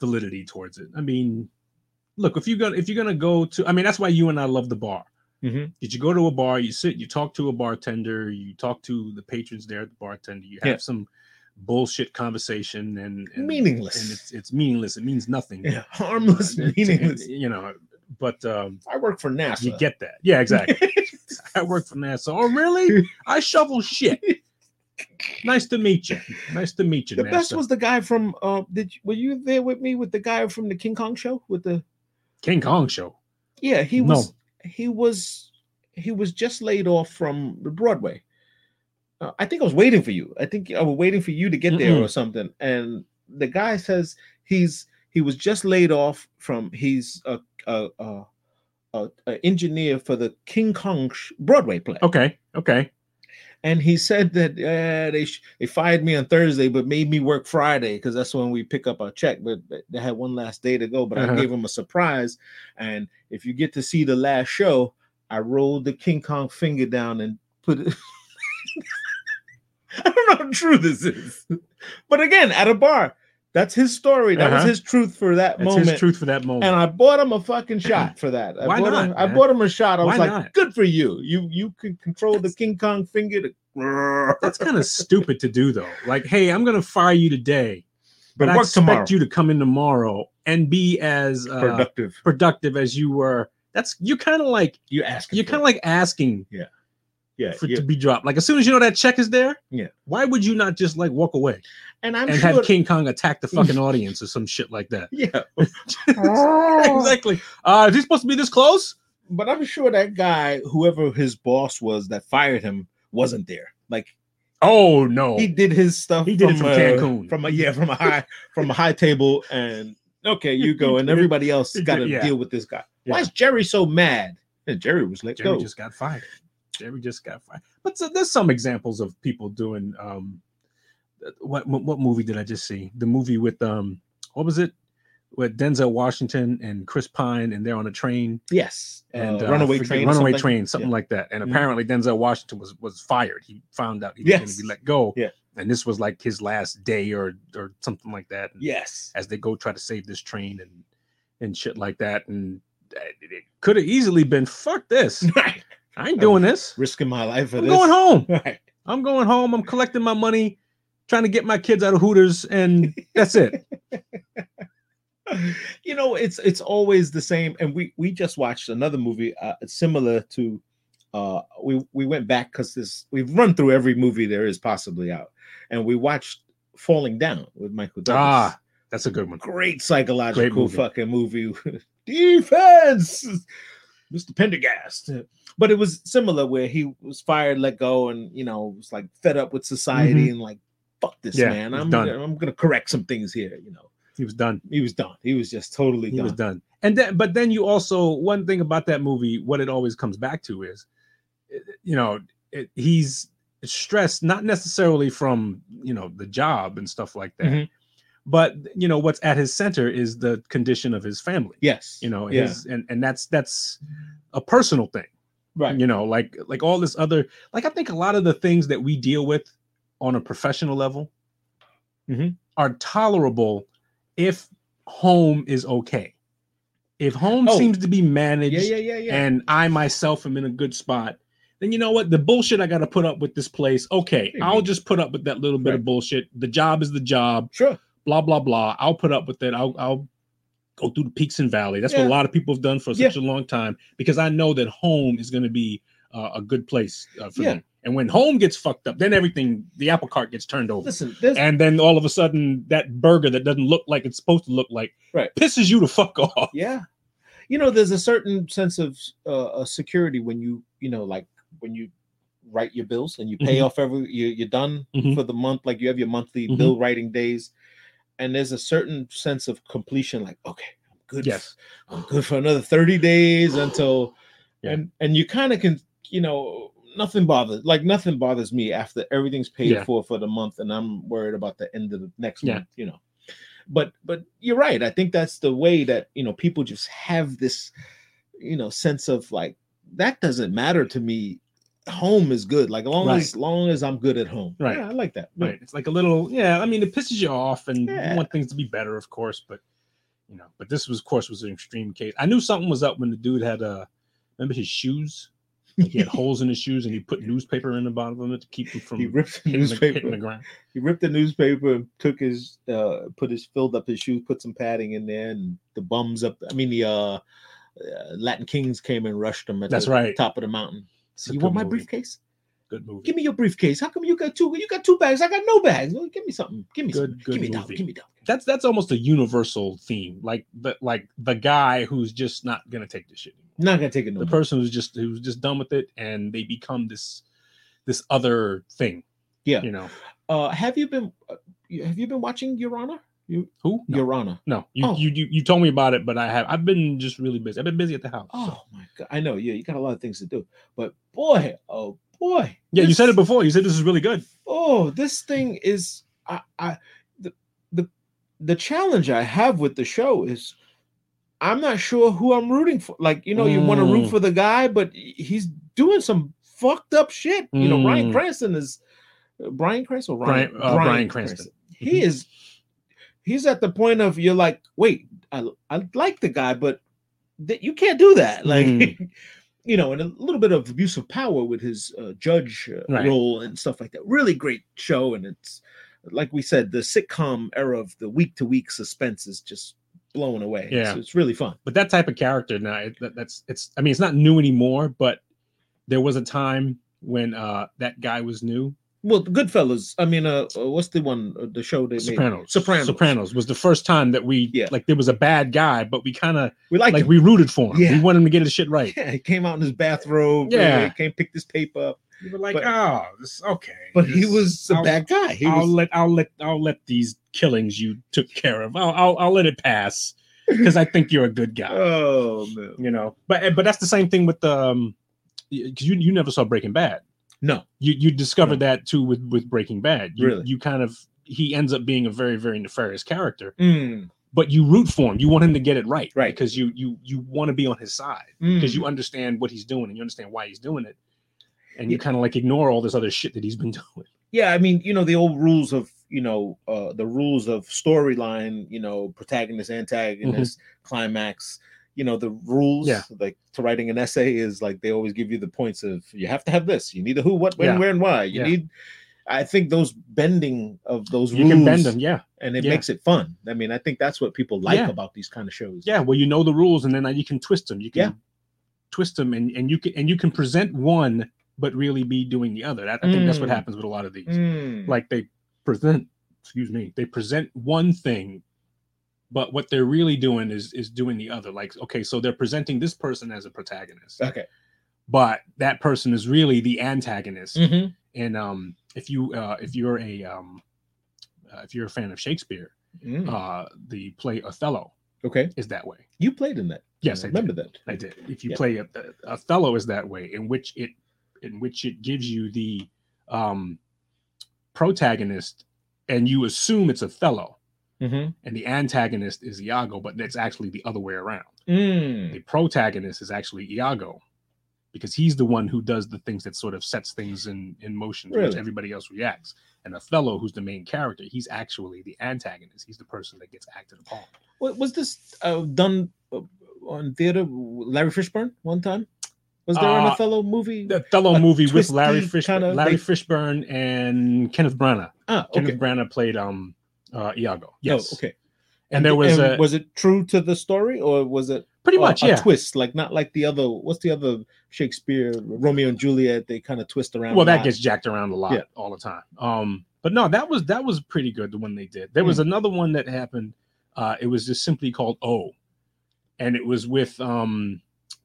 B: validity towards it. I mean, look, if you're gonna if you're gonna go to, I mean, that's why you and I love the bar.
A: Mhm.
B: Did you go to a bar? You sit, you talk to a bartender, you talk to the patrons there at the bartender. You have
A: Yeah.
B: some bullshit conversation, and, and
A: Meaningless.
B: and it's it's meaningless. It means nothing.
A: Yeah, harmless,
B: Uh, it's-
A: meaningless.
B: You know, but um,
A: I work for NASA.
B: you get that. Yeah, exactly. I work for NASA. Oh, really? I shovel shit. Nice to meet you. Nice to meet you.
A: The best was the guy from. Uh, did you, were you there with me with the guy from the King Kong show with the
B: King Kong show.
A: Yeah, he
B: No.
A: He was he was just laid off from the Broadway. Uh, I think I was waiting for you. I think I was waiting for you to get there or
B: Mm-mm.
A: something. And the guy says he's he was just laid off from he's a a, a, a, a engineer for the King Kong sh- Broadway play.
B: Okay, okay.
A: And he said that uh, they sh- they fired me on Thursday, but made me work Friday because that's when we pick up our check. But they had one last day to go. But
B: Uh-huh.
A: I gave him a surprise. And if you get to see the last show, I rolled the King Kong finger down and put it. I don't know how true this is, but again, at a bar, that's his story. That was
B: Uh-huh.
A: his truth for that
B: That's
A: moment.
B: his truth for that moment.
A: And I bought him a fucking shot for that. I
B: Why
A: bought him,
B: not,
A: I bought him a shot. I was like,
B: not?
A: good for you. You you can control the King Kong finger to
B: That's kind of stupid to do though. Like, hey, I'm gonna fire you today,
A: but
B: but I expect
A: tomorrow.
B: you to come in tomorrow and be as uh,
A: productive.
B: productive as you were. That's you're kind of like
A: You ask.
B: you're kind of like asking
A: yeah,
B: for
A: yeah.
B: to be dropped. Like as soon as you know that check is there,
A: Yeah.
B: Why would you not just like walk away
A: And I'm
B: and
A: sure.
B: have King Kong attack the fucking audience or some shit like that?
A: yeah,
B: exactly. Uh, is he supposed to be this close?
A: but I'm sure that guy, whoever his boss was that fired him, wasn't there. Like
B: Oh no.
A: he did his stuff.
B: He did it from
A: uh,
B: Cancun.
A: From a yeah, from a high from a high table, and okay, you go, and everybody else got to
B: yeah.
A: deal with this guy. Why is Jerry so mad? And Jerry was let
B: Jerry
A: go.
B: just got fired. Jerry just got fired. But so, there's some examples of people doing um what, what what movie did I just see? The movie with um what was it? With Denzel Washington and Chris Pine and they're on a train
A: yes,
B: and
A: uh,
B: uh,
A: runaway train.
B: runaway
A: something?
B: train, something
A: Yeah.
B: like that. And
A: Mhm.
B: apparently Denzel Washington was was fired. He found out he was going to be let go.
A: Yeah.
B: And this was like his last day or or something like that. And
A: Yes.
B: As they go try to save this train and and shit like that. And uh, it could have easily been fuck this.
A: Right.
B: I ain't doing this.
A: Risking my life for
B: I'm
A: this.
B: going home.
A: Right.
B: I'm going home. I'm collecting my money, trying to get my kids out of Hooters, and that's it.
A: you know it's it's always the same and we we just watched another movie uh similar to uh we we went back because this we've run through every movie there is possibly out and we watched falling down with michael douglas
B: Ah, that's a good one.
A: great psychological
B: movie.
A: fucking movie D-Fens mr prendergast but it was similar where he was fired let go and you know was like fed up with society and like fuck this
B: Mm-hmm. Yeah,
A: man i'm
B: done.
A: i'm gonna correct some things here you know
B: He was done.
A: he was done. He was just totally
B: He
A: done.
B: was done. And then, but then you also one thing about that movie, what it always comes back to is, eh, you know, it, he's stressed not necessarily from you know the job and stuff like that,
A: Mhm.
B: But you know what's at his center is the condition of his family.
A: Yes.
B: You know,
A: Yeah.
B: his and and that's that's a personal thing.
A: right.
B: you know like like all this other like i think a lot of the things that we deal with on a professional level
A: Mhm.
B: are tolerable if home is okay if home
A: Oh.
B: seems to be managed
A: Yeah, yeah, yeah, yeah.
B: and i myself am in a good spot then you know what the bullshit i got to put up with this place okay i'll just put up with that little bit of bullshit the job is the job
A: sure.
B: Blah blah blah i'll put up with it i'll i'll go through the peaks and valleys that's what a lot of people have done for
A: Yeah.
B: such a long time because i know that home is going to be uh, a good place uh, for
A: Yeah.
B: them and when home gets fucked up then everything the apple cart gets turned over
A: Listen,
B: and then all of a sudden that burger that doesn't look like it's supposed to look like
A: Right.
B: pisses you to fuck off
A: yeah. You know, there's a certain sense of uh, security when you, you know, like when you write your bills and you pay
B: Mhm.
A: off every you, you're done
B: Mhm.
A: for the month, like you have your monthly
B: Mhm.
A: bill writing days, and there's a certain sense of completion, like okay, I'm good.
B: yes
A: I'm good for another 30 days until
B: Yeah.
A: and and you kind of can you know nothing bothers like nothing bothers me after everything's paid
B: Yeah.
A: for for the month and i'm worried about the end of the next
B: Yeah.
A: month you know but but you're right i think that's the way that you know people just have this you know sense of like that doesn't matter to me home is good like long
B: Right.
A: as long as i'm good at home
B: Right.
A: yeah, i like that Yeah.
B: right it's like a little yeah i mean it pisses you off and
A: Yeah.
B: you want things to be better of course but you know but this was of course was an extreme case i knew something was up when the dude had uh remember his shoes like he had holes in his shoes and he put newspaper in the bottom of it to keep them from
A: he ripped the
B: newspaper. hitting the ground
A: he ripped the newspaper and took his uh put his filled up his shoes put some padding in there and the bums up i mean the uh, uh latin kings came and rushed him at
B: That's
A: the
B: right.
A: top of the mountain
B: It's
A: you want my
B: movie.
A: briefcase
B: Good movie.
A: Give me your briefcase. How come you got two? You got two bags. I got no bags. Well, give me something. Give me
B: Good-
A: something.
B: good
A: give me down.
B: movie.
A: Give me down.
B: that's that's almost a universal theme. Like the like the guy who's just not gonna take this shit anymore.
A: Not gonna take it no
B: The
A: more.
B: person who's just who's just done with it and they become this this other thing.
A: Yeah.
B: You know.
A: Uh, have you been? Uh, have you been watching Your Honor? You,
B: Who? No.
A: Your Honor.
B: no. You,
A: Oh.
B: you you you told me about it, but I have I've been just really busy. I've been busy at the house. so.
A: Oh my god! I know. Yeah, you got a lot of things to do. But boy, oh boy.
B: Yeah, you said it before. You said this is really good.
A: oh this thing is i i the the, the challenge i have with the show is i'm not sure who i'm rooting for like you know you want to root
B: Mm.
A: for the guy but he's doing some fucked up shit you know ryan
B: Mm.
A: cranston is uh, brian cranston or
B: Brian-
A: ryan,
B: uh, Bryan Cranston.
A: he
B: Mhm.
A: is he's at the point of you're like wait i, I like the guy but that you can't do that like
B: Mm.
A: you know and a little bit of abuse of power with his uh, judge uh,
B: Right.
A: role and stuff like that really great show and it's like we said the sitcom era of the week to week suspense is just blown away
B: Yeah.
A: so it's really fun
B: But that type of character now, it, that, that's it's. I mean, it's not new anymore. But there was a time when uh that guy was new.
A: Well goodfellas i mean uh, uh what's the one uh, the show they made
B: Sopranos.
A: Sopranos.
B: Sopranos was the first time that we
A: Yeah.
B: like there was a bad guy, but we kind of
A: we like
B: like
A: him.
B: we rooted for him.
A: Yeah.
B: We wanted him to get his shit right.
A: yeah he came out in his bathrobe
B: Yeah.
A: he came pick this paper up
B: We were like,
A: But-
B: oh, this okay.
A: but he was a
B: I'll-
A: bad guy he
B: I'll
A: was
B: let I'll let I'll let these killings you took care of. I'll I'll, I'll let it pass because I think you're a good guy.
A: oh man
B: you know, but but that's the same thing with the um, because you you never saw Breaking Bad.
A: No
B: You you discovered that too with with Breaking Bad. You,
A: Really?
B: you kind of he ends up being a very very nefarious character,
A: Mm,
B: but you root for him. You want him to get it right,
A: Right.
B: Because you you you want to be on his side because
A: mm.
B: you understand what he's doing and you understand why he's doing it, and you
A: Yeah.
B: kind of like ignore all this other shit that he's been doing.
A: yeah i mean you know the old rules of you know uh the rules of storyline you know protagonist antagonist climax you know the rules
B: Yeah.
A: like to writing an essay is like they always give you the points of you have to have this you need a who what when
B: Yeah.
A: where and why you
B: Yeah.
A: need i think those bending of those
B: You
A: rules
B: can bend them, yeah,
A: and it makes it fun i mean i think that's what people like about these kind of shows
B: yeah. Well, you know the rules, and then uh, you can twist them. You can twist them, and and you can and you can present one, but really be doing the other. That, I think that's what
A: Mm.
B: happens with a lot of these.
A: Mm.
B: like they present excuse me they present one thing but what they're really doing is is doing the other like okay so they're presenting this person as a protagonist
A: okay
B: but that person is really the antagonist
A: Mhm.
B: and um if you uh if you're a um uh, if you're a fan of shakespeare
A: Mm.
B: uh the play othello
A: okay
B: is that way
A: you played in that
B: yes
A: I
B: i
A: remember
B: did.
A: that
B: I did. If you
A: Yeah.
B: play a, a Othello is that way, in which it in which it gives you the um protagonist, and you assume it's Othello,
A: Mhm.
B: and the antagonist is Iago, but it's actually the other way around.
A: Mm.
B: The protagonist is actually Iago, because he's the one who does the things that sort of sets things in in motion, to which everybody else reacts. And Othello, who's the main character, he's actually the antagonist. He's the person that gets acted upon.
A: Wa- was this uh, done uh, on theater? Larry Fishburne one time. Was there an
B: Uh,
A: Othello movie?
B: The Othello movie with Larry Fishburne,
A: kinda-
B: Larry
A: they-
B: Fishburne and Kenneth Branagh.
A: ah, okay.
B: Kenneth Branagh played um uh Iago. Yes.
A: Oh, okay.
B: And there was
A: and
B: a
A: was it true to the story or was it
B: pretty much
A: a,
B: yeah.
A: twist? Like not like the other. What's the other Shakespeare Romeo and Juliet? They kind of twist around.
B: Well, that
A: lot.
B: gets jacked around a lot
A: Yeah.
B: all the time. Um, but no, that was that was pretty good. The one they did. There was another one that happened. Uh, it was just simply called O, and it was with um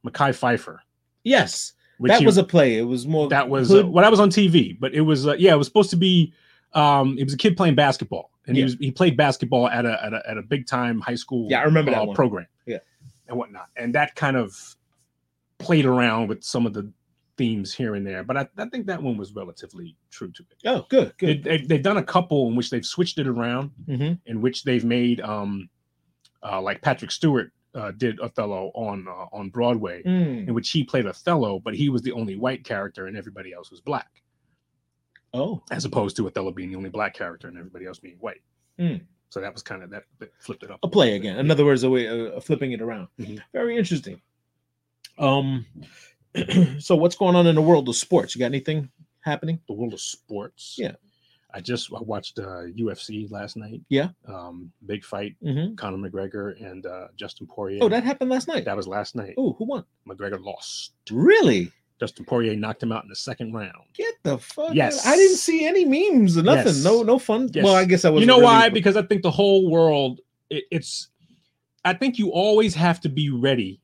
B: Mekhi Phifer.
A: yes. That
B: he-
A: was a play. It was more
B: that was uh,
A: hood-
B: well, that was on TV, but it was uh, yeah, it was supposed to be. Um, it was a kid playing basketball, and he was he played basketball at a at a, at a big time high school.
A: Yeah, I remember that
B: uh,
A: one.
B: program.
A: Yeah.
B: and whatnot, and that kind of played around with some of the themes here and there. But I, I think that one was relatively true to it.
A: oh, good, good.
B: they, they've done a couple in which they've switched it around,
A: Mhm.
B: in which they've made um, uh, like Patrick Stewart uh, did Othello on uh, on Broadway
A: Mm.
B: in which he played Othello, but he was the only white character and everybody else was black,
A: Oh,
B: as opposed to Othello being the only black character and everybody else being white.
A: Hmm.
B: So that was kind of that, that flipped it up.
A: a play again. In other words, a way of flipping it around.
B: Mhm.
A: Very interesting. Um, so what's going on in the world of sports? You got anything happening?
B: The world of sports.
A: Yeah.
B: I just I watched uh, UFC last night.
A: Yeah.
B: Um, big fight,
A: Mm-hmm.
B: Conor McGregor and uh, Justin Poirier.
A: Oh, that happened last night.
B: that was last night.
A: Oh, who won?
B: McGregor lost.
A: Really?
B: Dustin Poirier knocked him out in the second round.
A: Get the fuck.
B: Yes.
A: out. I didn't see any memes or nothing.
B: Yes.
A: No, no fun.
B: Yes.
A: Well, I guess I was.
B: you know why? Because I think the whole world, it, it's, I think you always have to be ready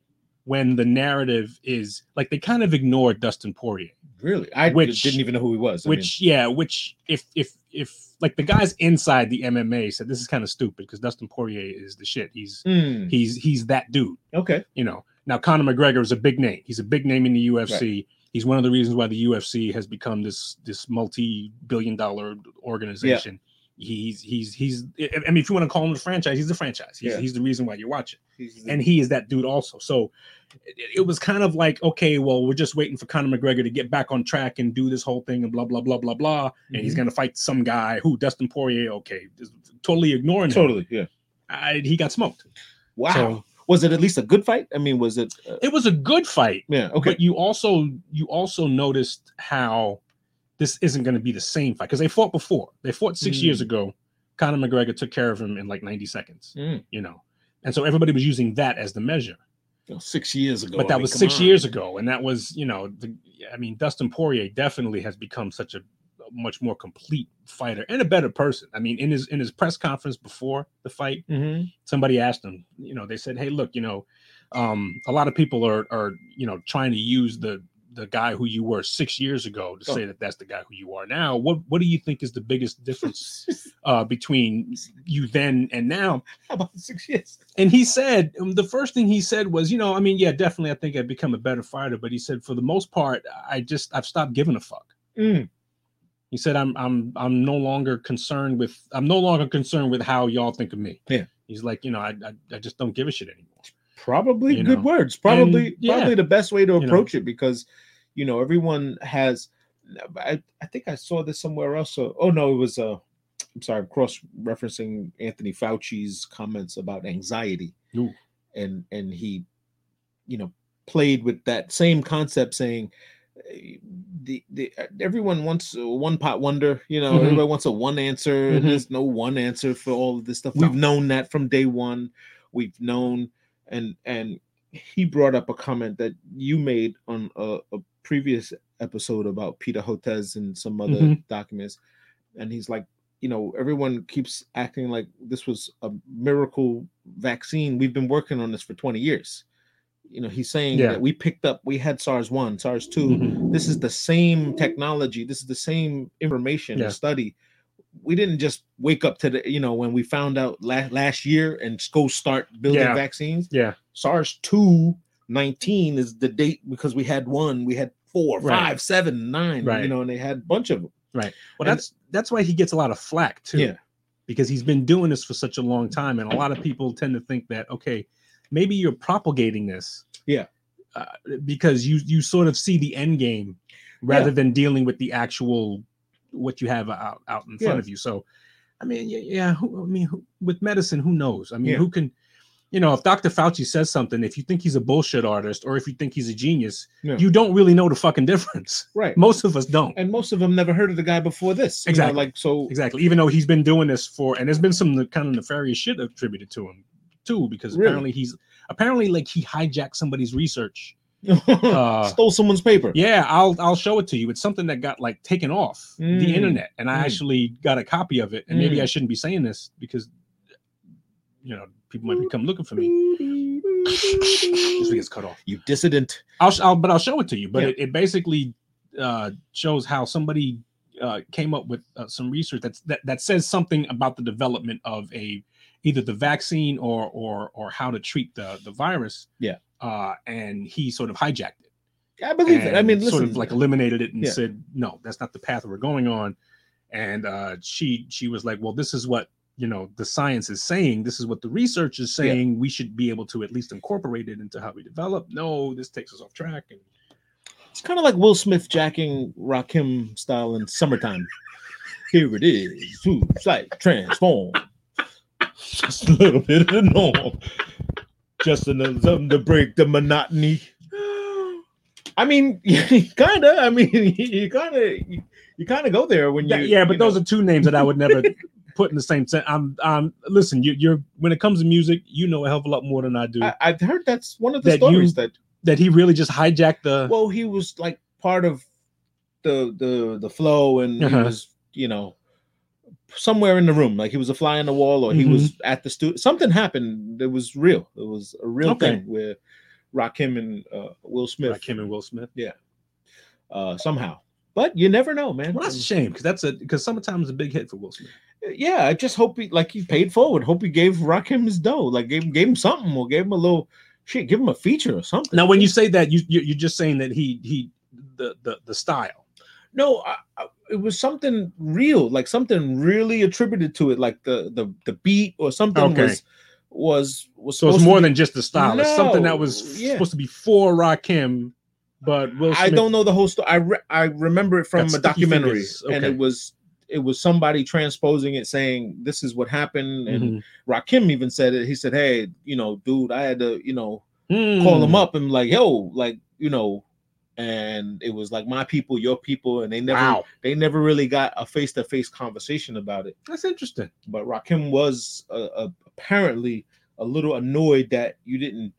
B: when the narrative is like they kind of ignored Dustin Poirier,
A: really, I
B: Which-
A: didn't even know who he was. I
B: which yeah, which if if if like the guys inside the MMA said this is kind of stupid because Dustin Poirier is the shit. He's
A: mean, hmm,
B: he's he's that dude.
A: okay.
B: you know. Now Conor McGregor is a big name. He's a big name in the UFC. He's one of the reasons why the UFC has become this this multi-billion dollar organization. Yeah. He's he's he's I mean if you want to call him a franchise, he's the franchise. He's,
A: Yeah.
B: he's the reason why you watch it.
A: He's the-
B: And he is that dude also. So it, it was kind of like, okay, well, we're just waiting for Conor McGregor to get back on track and do this whole thing and blah blah blah blah blah. And he's
A: Mhm.
B: gonna fight some guy who Dustin Poirier, okay, just totally ignoring him.
A: totally. Yeah.
B: I, he got smoked.
A: Wow.
B: So
A: was it at least a good fight? I mean, was it? Uh,
B: it was a good fight.
A: yeah. Okay.
B: But you also you also noticed how this isn't going to be the same fight because they fought before. They fought six years
A: Mm.
B: ago. Conor McGregor took care of him in like 90 seconds,
A: Mm.
B: you know. And so everybody was using that as the measure.
A: Six years ago.
B: but
A: I
B: that
A: mean,
B: was six
A: on.
B: years ago. And that was, you know, the, I mean, Dustin Poirier definitely has become such a much more complete fighter and a better person. I mean, in his in his press conference before the fight,
A: Mhm.
B: somebody asked him, you know, they said, "Hey, look, you know, um, a lot of people are are you know trying to use the the guy who you were six years ago to
A: Oh.
B: say that that's the guy who you are now. What what do you think is the biggest difference uh, between you then and now?"
A: How about six years?
B: And he said um, the first thing he said was, you know, I mean, yeah, definitely, I think I've become a better fighter, but he said for the most part, I just I've stopped giving a fuck.
A: Mm.
B: He said, I'm I'm I'm no longer concerned with I'm no longer concerned with how y'all think of me.
A: Yeah.
B: He's like, you know, I I, I just don't give a shit anymore.
A: Probably
B: You
A: good
B: know.
A: words. Probably,
B: And, yeah.
A: probably the best way to
B: You know.
A: approach it because, you know, everyone has. I, I think I saw this somewhere else. So, oh no, it was uh, I'm sorry, I'm cross referencing Anthony Fauci's comments about anxiety,
B: Ooh.
A: and and he, you know, played with that same concept, saying. The, the everyone wants a one pot wonder, you know.
B: Mhm.
A: Everybody wants a one answer.
B: Mhm.
A: There's no one answer for all of this stuff.
B: No.
A: We've known that from day one. We've known and and he brought up a comment that you made on a, a previous episode about Peter Hotez and some other
B: Mhm.
A: documents, and he's like, you know, everyone keeps acting like this was a miracle vaccine. We've been working on this for 20 years. You know, he's saying
B: Yeah.
A: that we picked up, we had SARS one, SARS 2
B: Mhm.
A: This is the same technology. This is the same information
B: Yeah.
A: study. We didn't just wake up to the, you know, when we found out last last year and go start building
B: Yeah.
A: vaccines.
B: Yeah.
A: SARS 2 19 is the date because we had one, we had four,
B: Right.
A: five, seven, nine, you know, and they had a bunch of them. Right.
B: Well,
A: And-
B: that's that's why he gets a lot of flack too.
A: Yeah.
B: Because he's been doing this for such a long time, and a lot of people tend to think that okay, maybe you're propagating this.
A: Yeah.
B: Uh, because you you sort of see the end game rather
A: Yeah.
B: than dealing with the actual what you have out out in front
A: Yeah.
B: of you. So, I mean, yeah, yeah who, I mean, who, with medicine, who knows? I mean, who can? You know, if Dr. Fauci says something, if you think he's a bullshit artist or if you think he's a genius, you don't really know the fucking difference.
A: Right.
B: Most of us don't.
A: And most of them never heard of the guy before this. you know,
B: Exactly.
A: like, so,
B: Exactly. Even though he's been doing this for, and there's been some kind of nefarious shit attributed to him too, because
A: Really?
B: apparently he's apparently like he hijacked somebody's research. Uh,
A: stole someone's paper.
B: yeah, I'll I'll show it to you. It's something that got like taken off
A: Mm.
B: the internet, and I
A: Mm.
B: actually got a copy of it. And maybe
A: Mm.
B: I shouldn't be saying this because you know people might be come looking for me. This gets cut off.
A: You dissident.
B: I'll, I'll but I'll show it to you. But
A: Yeah.
B: it, it basically uh, shows how somebody uh, came up with uh, some research that's that, that says something about the development of a either the vaccine or or or how to treat the the virus.
A: Yeah.
B: Uh, and he sort of hijacked it.
A: I believe it. I mean,
B: sort of like eliminated it and
A: Yeah.
B: said, no, that's not the path we're going on. And uh, she she was like, well, this is what you know the science is saying. This is what the research is
A: Yeah.
B: saying. We should be able to at least incorporate it into how we develop. No, this takes us off track. And
A: It's kind of like Will Smith jacking Rakim style in summertime. Here it is, two sight transform. Just a little bit of the norm. Just enough something to break the monotony. I mean, kind of. I mean, you kind of you, kind of go there when you.
B: yeah, yeah, but
A: you
B: those
A: know,
B: are two names that I would never put in the same sentence. I'm, um, listen, you, you're when it comes to music, you know a hell of a lot more than I do.
A: I, I've heard that's one of the
B: That
A: stories
B: you-
A: that.
B: that he really just hijacked the.
A: Well, he was like part of the the the flow, and
B: Uh-huh.
A: he was you know somewhere in the room, like he was a fly on the wall, or he
B: Mm-hmm.
A: was at the studio. Something happened. It was real. It was a real
B: Okay.
A: thing where Rakim and uh, Will Smith
B: Like him and Will Smith. Yeah.
A: Uh, somehow. But you never know, man.
B: Well, that's a shame because that's a because summertime is a big hit for Will Smith.
A: yeah, I just hope he like he paid forward. Hope he gave Rakim his dough, like gave gave him something, or gave him a little shit, give him a feature or something.
B: Now, when you say that, you you- you're just saying that he he the the the style.
A: No, I, I, it was something real, like something really attributed to it, like the the the beat or something
B: Okay.
A: was was was.
B: So it's more
A: be-
B: than just the style. it's something that was
A: yeah.
B: supposed to be for Rakim, but Will Smith.
A: I don't know the whole story. I re- I remember it from a documentary,
B: fingers.
A: and it was it was somebody transposing it, saying this is what happened, and
B: Mhm.
A: Rakim even said it. He said, "Hey, you know, dude, I had to, you know, call
B: Mm.
A: him up and like, yo, like, you know." And it was like my people, your people, and they never,
B: Wow,
A: they never really got a face to face conversation about it.
B: that's interesting.
A: But Rakim was uh, uh, apparently a little annoyed that you didn't,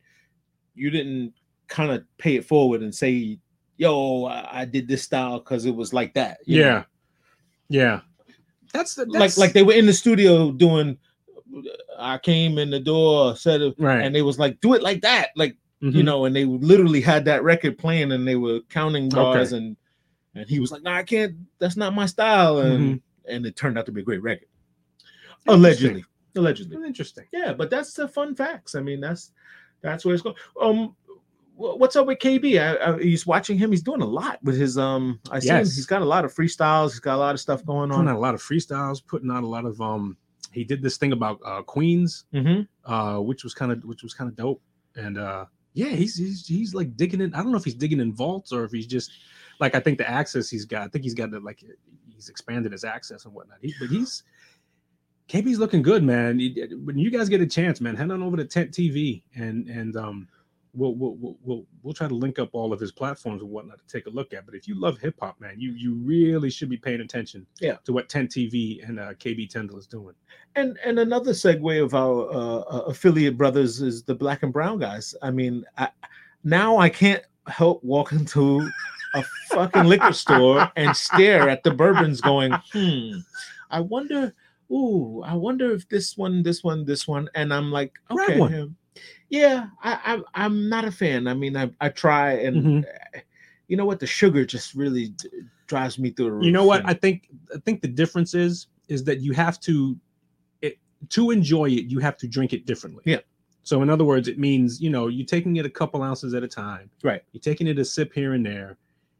A: you didn't kind of pay it forward and say, "Yo, I, I did this style because it was like that." you know?
B: Yeah, yeah. That's the
A: like
B: that's,
A: like they were in the studio doing. I came in the door, said
B: right.
A: and they was like, "Do it like that," like you
B: Mhm.
A: know, and they literally had that record playing, and they were counting bars,
B: Okay.
A: and and he was like, "No, I can't. That's not my style," and
B: Mm-hmm.
A: and it turned out to be a great record, allegedly, allegedly.
B: Interesting.
A: Yeah, but that's the fun facts. I mean, that's that's where it's going. Um, what's up with KB? I, I, he's watching him. He's doing a lot with his um. I see him.
B: Yes.
A: He's got a lot of freestyles. He's got a lot of stuff going
B: Putting
A: on.
B: out a lot of freestyles, putting out a lot of um. He did this thing about uh Queens,
A: Mhm.
B: uh, which was kind of which was kind of dope. And uh, yeah, he's he's he's like digging in. I don't know if he's digging in vaults or if he's just like I think the access he's got. I think he's got the, like he's expanded his access and whatnot. He, but he's KB's looking good, man. He- When you guys get a chance, man, head on over to Tent TV and and um, we'll we'll we'll we'll, we'll try to link up all of his platforms and whatnot to take a look at. But if you love hip hop, man, you you really should be paying attention
A: Yeah.
B: to what Tent TV and uh, KB Tendall is doing.
A: And and another segue of our uh, uh, affiliate brothers is the Black and Brown guys. I mean, I, now I can't help walk into a fucking liquor store and stare at the bourbons, going, "Hmm, I wonder." Ooh, I wonder if this one, this one, this one, and I'm like, okay,
B: one.
A: Yeah, I, I, I'm not a fan. I mean, I, I try, and
B: Mhm.
A: uh, you know what, the sugar just really drives me through the roof.
B: you know what
A: and-
B: i think i think the difference is is that you have to it to enjoy it you have to drink it differently
A: Yeah.
B: so in other words it means you know you're taking it a couple ounces at a time
A: Right.
B: you're taking it a sip here and there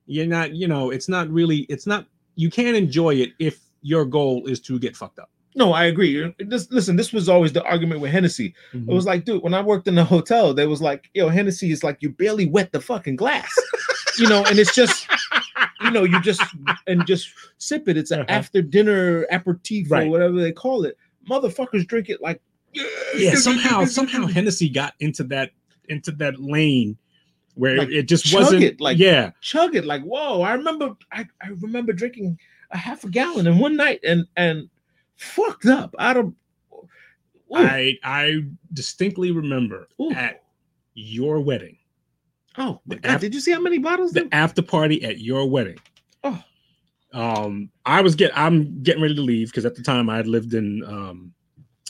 B: you're not you know it's not really it's not you can't enjoy it if your goal is to get fucked up
A: No, I agree. This, listen, this was always the argument with Hennessy. It was like, dude, when I worked in the hotel, they was like, yo, Hennessy is like you barely wet the fucking glass, you know, and it's just, you know, you just and just sip it. It's an
B: Uh-huh.
A: after dinner aperitif
B: Right.
A: or whatever they call it. Motherfuckers drink it like,
B: yeah somehow somehow hennessy got into that into that lane where
A: Like,
B: it just
A: chug
B: wasn't
A: it, like-
B: yeah
A: chug it like, whoa. I remember, I, I remember drinking a half a gallon in one night and and fucked up out of. Ooh,
B: i i distinctly remember
A: ooh.
B: at your wedding
A: oh my god! Did you see how many bottles?
B: the after party at your wedding.
A: Oh.
B: Um, I was get I'm getting ready to leave because at the time I had lived in um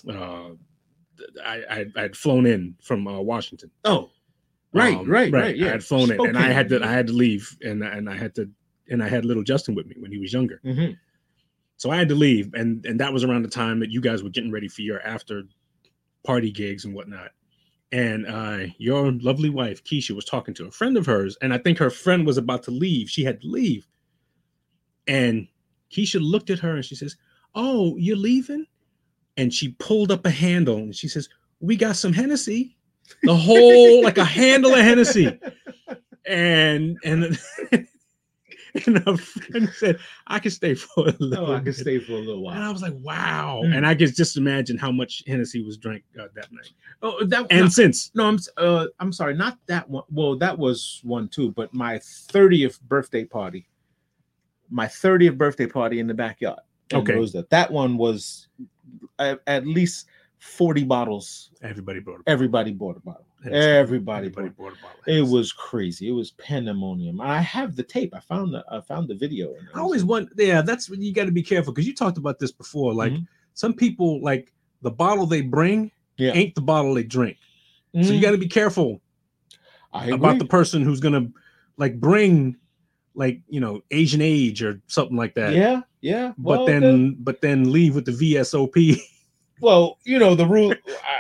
B: uh I I had flown in from uh, Washington.
A: Oh, right,
B: Um,
A: right, right. Yeah,
B: I had flown in and I had to I had to leave and and I had to and I had little Justin with me when he was younger.
A: Mhm.
B: So I had to leave and and that was around the time that you guys were getting ready for your after party gigs and whatnot. And uh, your lovely wife Keisha was talking to a friend of hers, and I think her friend was about to leave. She had to leave, and Keisha looked at her and she says, "Oh, you're leaving?" And she pulled up a handle and she says, "We got some Hennessy." The whole like a handle of Hennessy, and and and her friend said, "I can stay for a little."
A: Oh, I can stay for a little while.
B: And I was like, wow.
A: Mm.
B: And I could just imagine how much Hennessy was drank uh, that night.
A: Oh, that
B: And since,
A: no, I'm uh, I'm sorry, not that one. Well, that was one too, but my 30th birthday party, my 30th birthday party in the backyard.
B: Okay.
A: That one was at, at least 40 bottles.
B: Everybody brought a
A: Everybody bought a bottle. Everybody,
B: Everybody
A: bought.
B: brought a bottle.
A: It was crazy. It was pandemonium. I have the tape. I found the I found the video.
B: I always want. Yeah, that's when you got to be careful because you talked about this before. Like
A: Mhm.
B: some people, like the bottle they bring
A: Yeah.
B: ain't the bottle they drink. So you
A: Mm,
B: got to be careful about the person who's gonna like bring like you know Asian age or something like that.
A: yeah, yeah.
B: But
A: Well,
B: then, but then leave with the VSOP.
A: well, you know the rule.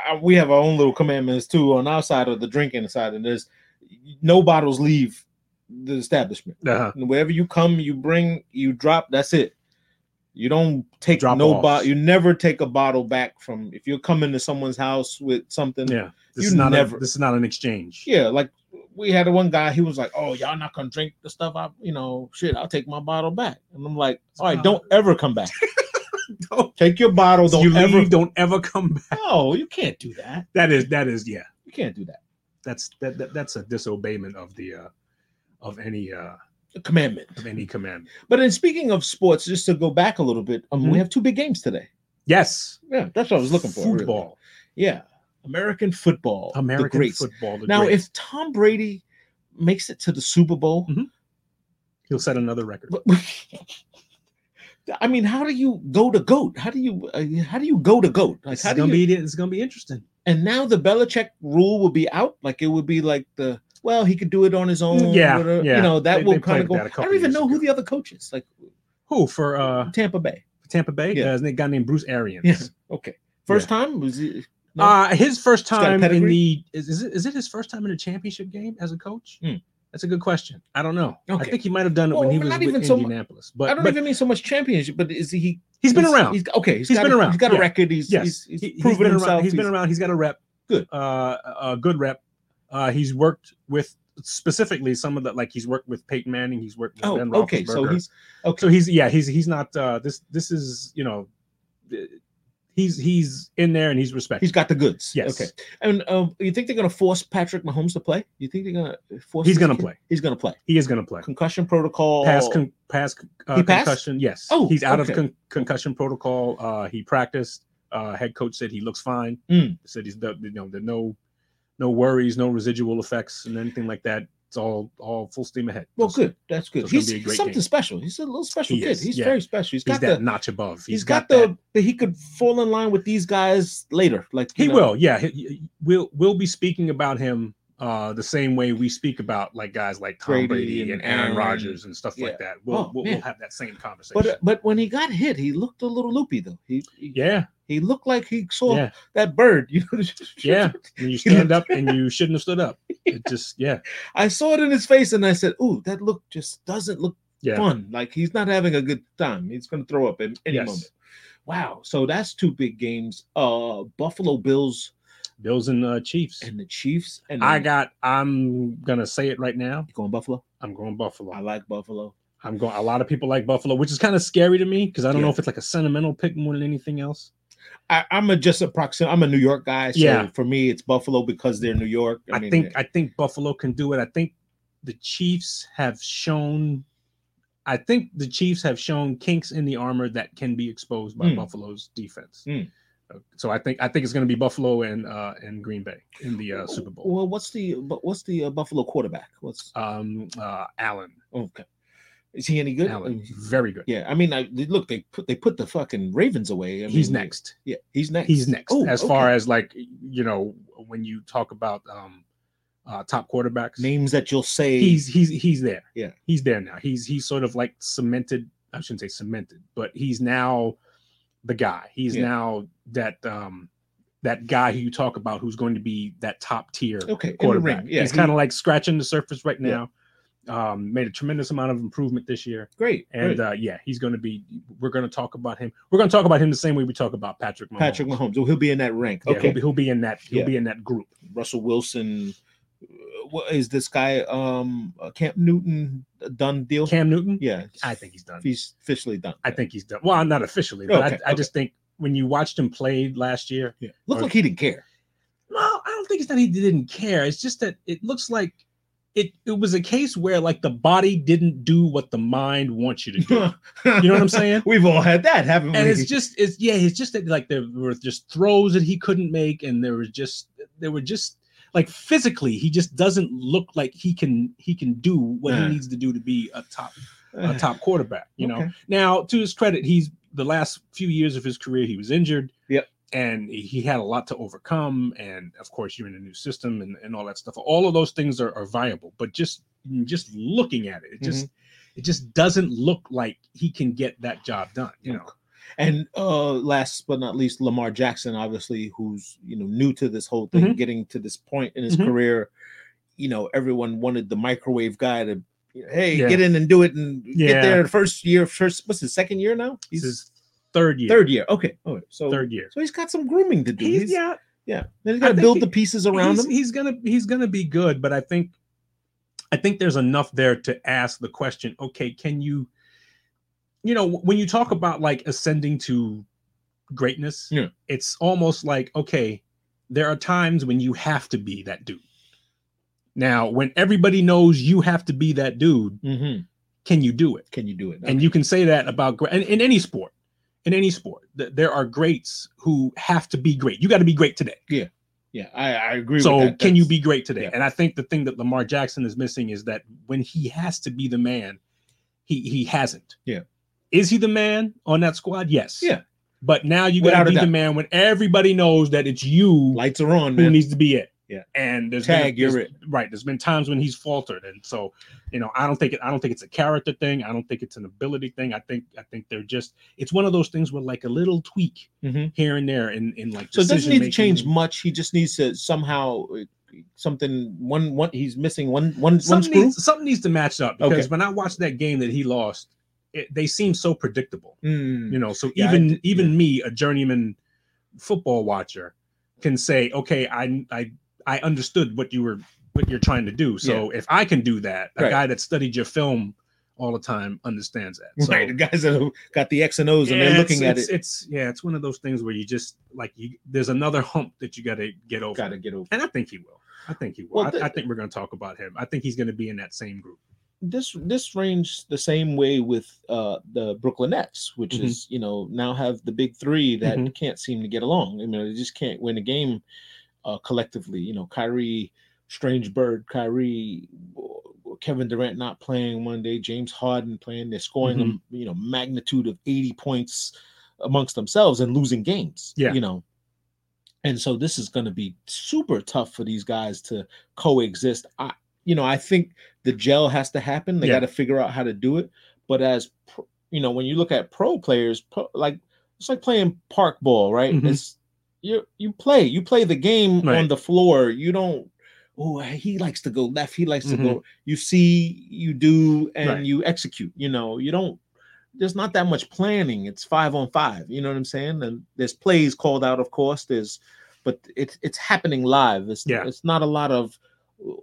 A: I, we have our own little commandments too on our side of the drinking side, and there's no bottles leave the establishment.
B: uh-huh.
A: Wherever you come, you bring, you drop. That's it. You don't take
B: Drop
A: no bottle. You never take a bottle back from. If you're coming to someone's house with something,
B: Yeah, this
A: You
B: is not
A: never-
B: a, this is not an exchange.
A: yeah. Like we had one guy. He was like, "Oh, y'all not gonna drink the stuff. I, you know, shit. I'll take my bottle back." And I'm like, "All right, don't ever come back.
B: Don't-
A: Take your bottle. Don't
B: you leave,
A: ever.
B: don't ever come back.
A: No, you can't do that.
B: That is that is yeah.
A: You can't do that.
B: That's that, that that's a disobeyment of the uh of any uh
A: A commandment.
B: of any command.
A: But in speaking of sports, just to go back a little bit, um,
B: Mhm.
A: we have two big games today.
B: Yes,
A: Yeah, that's what I was looking for. really.
B: football,
A: Yeah, American football.
B: American
A: greats.
B: football. the
A: Now,
B: greats.
A: if Tom Brady makes it to the Super Bowl,
B: Mhm. he'll set another record.
A: I mean, how do you go to goat? How do you uh, how do you go to goat? Like,
B: It's
A: how do
B: gonna
A: you?
B: be it's gonna be interesting.
A: and now the Belichick rule will be out. Like it would be like the well, he could do it on his own.
B: Yeah,
A: whatever.
B: yeah.
A: You know that
B: They-
A: will kind of go. I don't even know who the other coach is. Like
B: Who for uh
A: Tampa Bay.
B: Tampa Bay?
A: Yeah.
B: Yeah, there's a guy named Bruce Arians.
A: Yeah. Okay. First time was he? no?
B: Uh his first time in the is, is it is it his first time in a championship game as a coach?
A: Hmm.
B: That's a good question. I don't know.
A: Okay.
B: I think he might have done it when he was
A: not
B: with
A: even so
B: Indianapolis.
A: I don't
B: but
A: even mean so much championship, but is he?
B: he's been
A: he's-
B: around.
A: He's, okay,
B: He's
A: got
B: been
A: a,
B: around,
A: He's got a
B: yeah.
A: record. He's
B: yes,
A: he's, he's
B: He- he's
A: proven
B: been
A: himself.
B: around. He's been around. He's got a rep.
A: Good.
B: Uh, a good rep. Uh, he's worked with specifically some of the like he's worked with Peyton Manning. He's worked with
A: Oh,
B: Ben
A: okay. So he's okay.
B: so he's yeah he's he's not uh this this is you know he's he's in there and he's respected.
A: He's got the goods.
B: Yes.
A: Okay. And um, you think they're gonna force Patrick Mahomes to play? You think they're gonna force?
B: He's gonna
A: kid?
B: play.
A: He's gonna play.
B: he is going to play.
A: Concussion protocol.
B: Pass con- pass uh,
A: He passed?
B: concussion. Yes.
A: Oh,
B: he's out
A: okay.
B: of con- concussion protocol. Uh, he practiced. Uh, head coach said he looks fine.
A: Mm.
B: Said he's the- you know there no no worries, no residual effects, and anything like that. It's all all full steam ahead.
A: Well,
B: Just-
A: good. That's good.
B: gonna
A: He's,
B: be a
A: he's
B: great
A: something
B: game.
A: special. He's a little special
B: He
A: kid.
B: is,
A: He's
B: yeah.
A: very special. He's
B: He's
A: got
B: that
A: the.
B: notch above.
A: he's got, the. He could fall in line with these guys later. Like
B: He
A: know.
B: will. Yeah. He, we'll we'll be speaking about him uh the same way we speak about like guys like Tom
A: Brady
B: Brady,
A: and
B: Aaron
A: Aaron.
B: Rodgers and stuff
A: Yeah.
B: like that. We'll,
A: Oh,
B: we'll, we'll have that same conversation.
A: But uh, but when he got hit, he looked a little loopy though. He, he
B: yeah,
A: he looked like he saw
B: yeah,
A: that bird. You know.
B: yeah. And you stand up and you shouldn't have stood up. It just yeah,
A: I saw it in his face and I said, "Ooh, that look just doesn't look
B: yeah.
A: fun. Like he's not having a good time. He's going to throw up at any
B: Yes.
A: moment." Wow. So that's two big games. Uh, Buffalo Bills
B: Bills and uh, Chiefs.
A: and the Chiefs. And
B: I got. I'm gonna say it right now.
A: you going Buffalo.
B: I'm going Buffalo.
A: I like Buffalo.
B: I'm going. A lot of people like Buffalo, which is kind of scary to me because I don't know if it's like a sentimental pick more than anything else.
A: I, I'm a just a. I'm a New York guy. So
B: Yeah.
A: For me, it's Buffalo because they're New York.
B: I,
A: mean,
B: think I think Buffalo can do it. I think the Chiefs have shown. I think the Chiefs have shown kinks in the armor that can be exposed by
A: Mm.
B: Buffalo's defense.
A: Mm.
B: So I think I think it's going to be Buffalo and uh, and Green Bay in the uh, Super Bowl.
A: Well, what's the what's the uh, Buffalo quarterback? What's
B: Um, uh, Allen,
A: okay? Is he any good?
B: Allen,
A: Uh,
B: very good.
A: Yeah, I mean, I look. They put they put the fucking Ravens away. I
B: He's
A: mean,
B: next.
A: Yeah, he's next.
B: He's next.
A: Oh,
B: as far as like you know, when you talk about um, uh, top quarterbacks,
A: names that you'll say.
B: he's he's he's there.
A: Yeah.
B: he's there now. He's he's sort of like cemented. I shouldn't say cemented, but he's now the guy. He's
A: Yeah.
B: now that um that guy who you talk about who's going to be that top tier
A: okay
B: quarterback.
A: Yeah,
B: he's
A: he-
B: kind of like scratching the surface right now. Um, made a tremendous amount of improvement this year,
A: great.
B: and
A: great.
B: uh, yeah, he's going to be. We're going to talk about him. We're going to talk about him the same way we talk about Patrick Mahomes.
A: Patrick Mahomes. Oh, he'll be in that rank.
B: Yeah,
A: okay,
B: he'll, be, he'll be in that. He'll
A: Yeah.
B: be in that group.
A: Russell Wilson. uh, What is this guy? Um, uh, Cam Newton done deal?
B: Cam Newton.
A: yeah,
B: I think he's done.
A: he's officially done.
B: I think he's done. Well, not officially, but
A: Okay,
B: I, I just think when you watched him play last year,
A: Yeah, looked
B: Or-
A: like he didn't care.
B: no, I don't think it's that he didn't care. It's just that it looks like it it was a case where like the body didn't do what the mind wants you to do. You know what I'm saying?
A: We've all had that, haven't
B: and
A: we?
B: And it's just it's yeah it's just that like there were just throws that he couldn't make and there was just there were just like physically he just doesn't look like he can he can do what he uh. needs to do to be a top a uh. top quarterback you know now to his credit he's the last few years of his career he was injured
A: Yep.
B: And he had a lot to overcome and of course you're in a new system and, and all that stuff all of those things are, are viable but just just looking at it it just
A: Mm-hmm.
B: it just doesn't look like he can get that job done you know
A: And uh last but not least, Lamar Jackson, obviously, who's you know new to this whole thing,
B: Mhm.
A: getting to this point in his
B: Mhm.
A: career. You know, everyone wanted the microwave guy to, hey,
B: Yeah.
A: get in and do it and
B: Yeah.
A: get there. First year, first what's his second year now?
B: He's
A: He's
B: his third year
A: third year. Okay, okay, so
B: third year
A: so he's got some grooming to do.
B: he's,
A: He's,
B: yeah
A: yeah. Then he's got to build
B: he-
A: the pieces around
B: he's,
A: him.
B: he's gonna he's gonna be good but i think i think there's enough there to ask the question okay can you you know when you talk about like ascending to greatness
A: Yeah.
B: it's almost like okay there are times when you have to be that dude now when everybody knows you have to be that dude
A: Mhm.
B: can you do it
A: Can you do it?
B: and you can say that about in, in any sport in any sport th- there are greats who have to be great you got to be great today
A: yeah, I, I agree.
B: so
A: with that.
B: can you be great today?
A: yeah.
B: And I think the thing that Lamar Jackson is missing is that when he has to be the man, he he hasn't.
A: Yeah.
B: Is he the man on that squad? Yes.
A: Yeah.
B: But now you got to be the man when everybody knows that it's you
A: lights are on,
B: who
A: man?
B: needs to be it.
A: Yeah.
B: And there's
A: Tag,
B: been, there's- right. There's been times when he's faltered, and so you know I don't think it. I don't think it's a character thing. I don't think it's an ability thing. I think I think they're just. It's one of those things where like a little tweak
A: Mhm.
B: here and there in in like.
A: So it doesn't need to change much. He just needs to somehow uh, something one one he's missing one one one
B: something
A: screw.
B: needs, something needs to match up because
A: Okay.
B: when I watched that game that he lost, it, they seem so predictable.
A: Mm.
B: You know, so
A: Yeah, I
B: even
A: did-
B: even me, a journeyman football watcher, can say, okay, I I I understood what you were what you're trying to do. So if I can do that, a
A: Right.
B: guy that studied your film all the time understands that. So
A: right, the guys that have got the X and O's and they're looking at it,
B: It's yeah, it's one of those things where you just like you. There's another hump that you got to get over,
A: got to get over.
B: and I think he will. I think he will.
A: Well,
B: I,
A: the-
B: I think we're going to talk about him. I think he's going to be in that same group.
A: This this range the same way with uh the Brooklyn Nets, which
B: Mhm.
A: is you know now have the big three that
B: Mhm.
A: can't seem to get along. I mean, they just can't win a game uh collectively. You know, Kyrie, Strange Bird, Kyrie. Kevin Durant not playing one day, James Harden playing, they're scoring
B: Mhm.
A: them, you know, magnitude of 80 points amongst themselves and losing games.
B: Yeah.
A: You know, and so this is going to be super tough for these guys to coexist. I, you know, I think the gel has to happen. They
B: Yeah.
A: got to figure out how to do it. But as pro- you know, when you look at pro players, pro, like it's like playing park ball, right?
B: Mhm.
A: It's you you play, you play the game on the floor. You don't. Oh, he likes to go left. He likes to
B: Mhm.
A: go. You see, you do, and
B: Right.
A: you execute. You know, you don't. There's not that much planning. It's five on five. You know what I'm saying? And there's plays called out, of course. There's, but it's it's happening live. It's
B: Yeah.
A: It's not a lot of.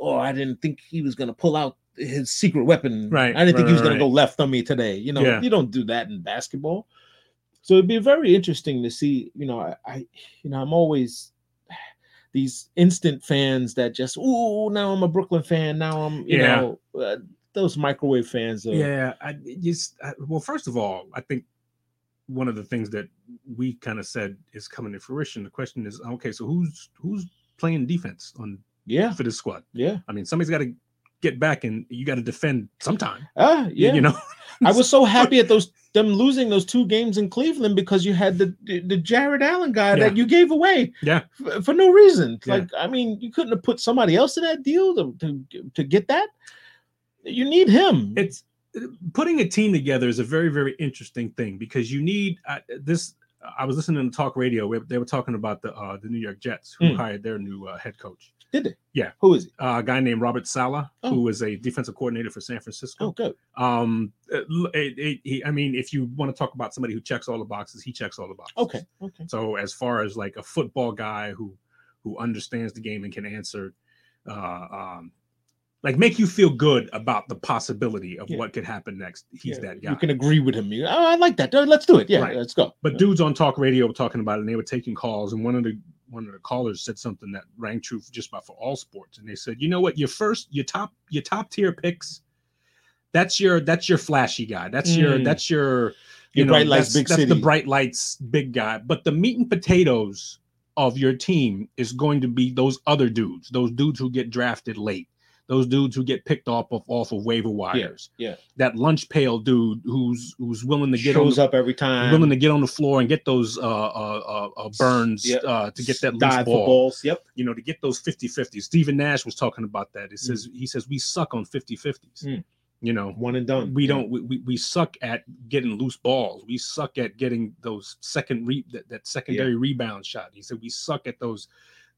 A: Oh, I didn't think he was gonna pull out his secret weapon.
B: Right,
A: I didn't think he was
B: right,
A: gonna go left on me today. You know,
B: Yeah.
A: you don't do that in basketball. So it'd be very interesting to see. You know, I, I you know, I'm always these instant fans that just oh now I'm a Brooklyn fan. Now I'm you
B: Yeah.
A: know uh, those microwave fans. Are,
B: Yeah, I just I, well, first of all, I think one of the things that we kind of said is coming to fruition. The question is, okay, so who's who's playing defense on
A: yeah,
B: for this squad?
A: yeah.
B: I mean, somebody's got to get back, and you got to defend sometime.
A: Ah, yeah.
B: you know,
A: I was so happy at those them losing those two games in Cleveland because you had the the, Jarrett Allen guy
B: Yeah.
A: that you gave away
B: Yeah.
A: f- for no reason.
B: Yeah.
A: Like I mean, you couldn't have put somebody else in that deal to to, to get that. You need him.
B: it's putting a team together is a very very interesting thing because you need uh, this. I was listening to talk radio. Where they were talking about the uh, the New York Jets who
A: Hmm.
B: hired their new uh, head coach,
A: Did they?
B: Yeah.
A: Who is it?
B: uh, a guy named Robert Saleh,
A: Oh.
B: who was a defensive coordinator for San Francisco.
A: Oh, good.
B: Um, l- it, it, I mean, if you want to talk about somebody who checks all the boxes, he checks all the boxes.
A: Okay. Okay.
B: So as far as like a football guy who who understands the game and can answer, uh, um, like make you feel good about the possibility of
A: Yeah.
B: what could happen next. He's
A: Yeah,
B: that guy.
A: You can agree with him. You- Oh, I like that. Let's do it. Yeah,
B: Right.
A: let's go.
B: But dudes on talk radio were talking about it, and they were taking calls. And one of the one of the callers said something that rang true just about for all sports, and they said, you know what, your first, your top, your top tier picks, that's your that's your flashy guy. That's your
A: Mm.
B: that's your you
A: Your
B: know
A: bright lights,
B: that's,
A: big
B: that's the bright lights big guy. But the meat and potatoes of your team is going to be those other dudes, those dudes who get drafted late, those dudes who get picked off of off of waiver wires.
A: yeah.
B: That lunch pail dude who's who's willing to get
A: Shows
B: the,
A: up every time.
B: willing to get on the floor and get those uh uh uh, uh burns
A: Yep.
B: uh to get that loose
A: dive
B: ball
A: balls. Yep.
B: you know, to get those 50 50s. Stephen Nash was talking about that. It says, he says, we suck on 50 50s.
A: Mm.
B: You know,
A: One and done.
B: we
A: Yeah.
B: don't, we, we, we suck at getting loose balls. We suck at getting those second, re- that, that secondary rebound shot. He said, we suck at those.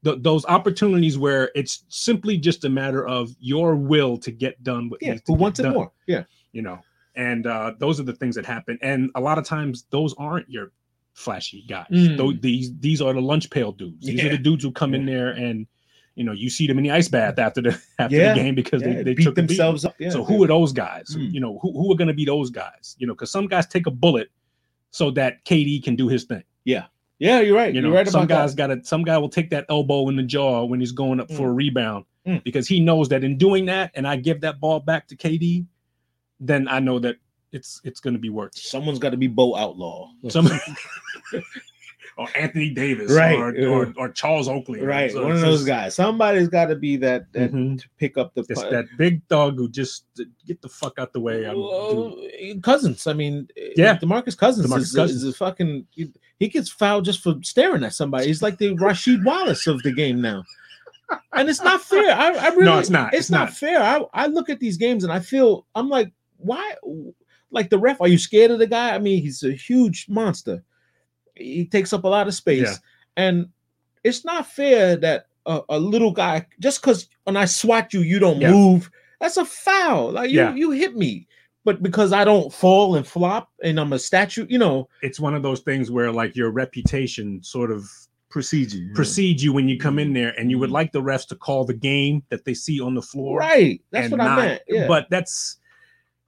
B: Th- those opportunities where it's simply just a matter of your will to get done with
A: Yeah. Who wants it more? Yeah.
B: you know and uh those are the things that happen and a lot of times those aren't your flashy guys
A: Mm.
B: Tho- these these are the lunch pail dudes these are the dudes who come in there and you know you see them in the ice bath after the after
A: Yeah.
B: the game because
A: Yeah,
B: they, they
A: beat
B: took
A: themselves up. Yeah.
B: so who are those guys
A: Mm.
B: you know who, who are going to be those guys you know because some guys take a bullet so that KD can do his thing
A: Yeah, you're right.
B: you know
A: you're right
B: some
A: about
B: guys got to some guy will take that elbow in the jaw when he's going up for a rebound
A: Mm.
B: because he knows that in doing that and I give that ball back to KD then I know that it's it's going to be worth.
A: Someone's got to be Bo Outlaw.
B: some or Anthony Davis
A: Right,
B: or, or or Charles Oakley
A: Right,
B: So
A: one of those
B: just-
A: guys. Somebody's got to be that that
B: Mhm.
A: to pick up the
B: It's that big dog who just get the fuck out the way. I'm,
A: Well. Cousins. I mean,
B: Yeah.
A: Demarcus Cousins,
B: DeMarcus
A: is,
B: Cousins.
A: is a fucking. He, he gets fouled just for staring at somebody. He's like the Rasheed Wallace of the game now, and it's not fair. I, I really,
B: No, it's not.
A: It's,
B: It's
A: not,
B: not.
A: fair. I, I look at these games and I feel I'm like, why? Like the ref, are you scared of the guy? I mean, he's a huge monster. He takes up a lot of space,
B: Yeah.
A: and it's not fair that a, a little guy just because when I swat you, you don't
B: Yeah.
A: move. That's a foul. Like you,
B: Yeah.
A: you hit me, but because I don't fall and flop and I'm a statue, you know,
B: It's one of those things where like your reputation sort of
A: precedes you.
B: precedes you when you come in there, and you would
A: Mhm.
B: like the refs to call the game that they see on the floor.
A: Right. That's
B: and
A: what I meant. Yeah.
B: But that's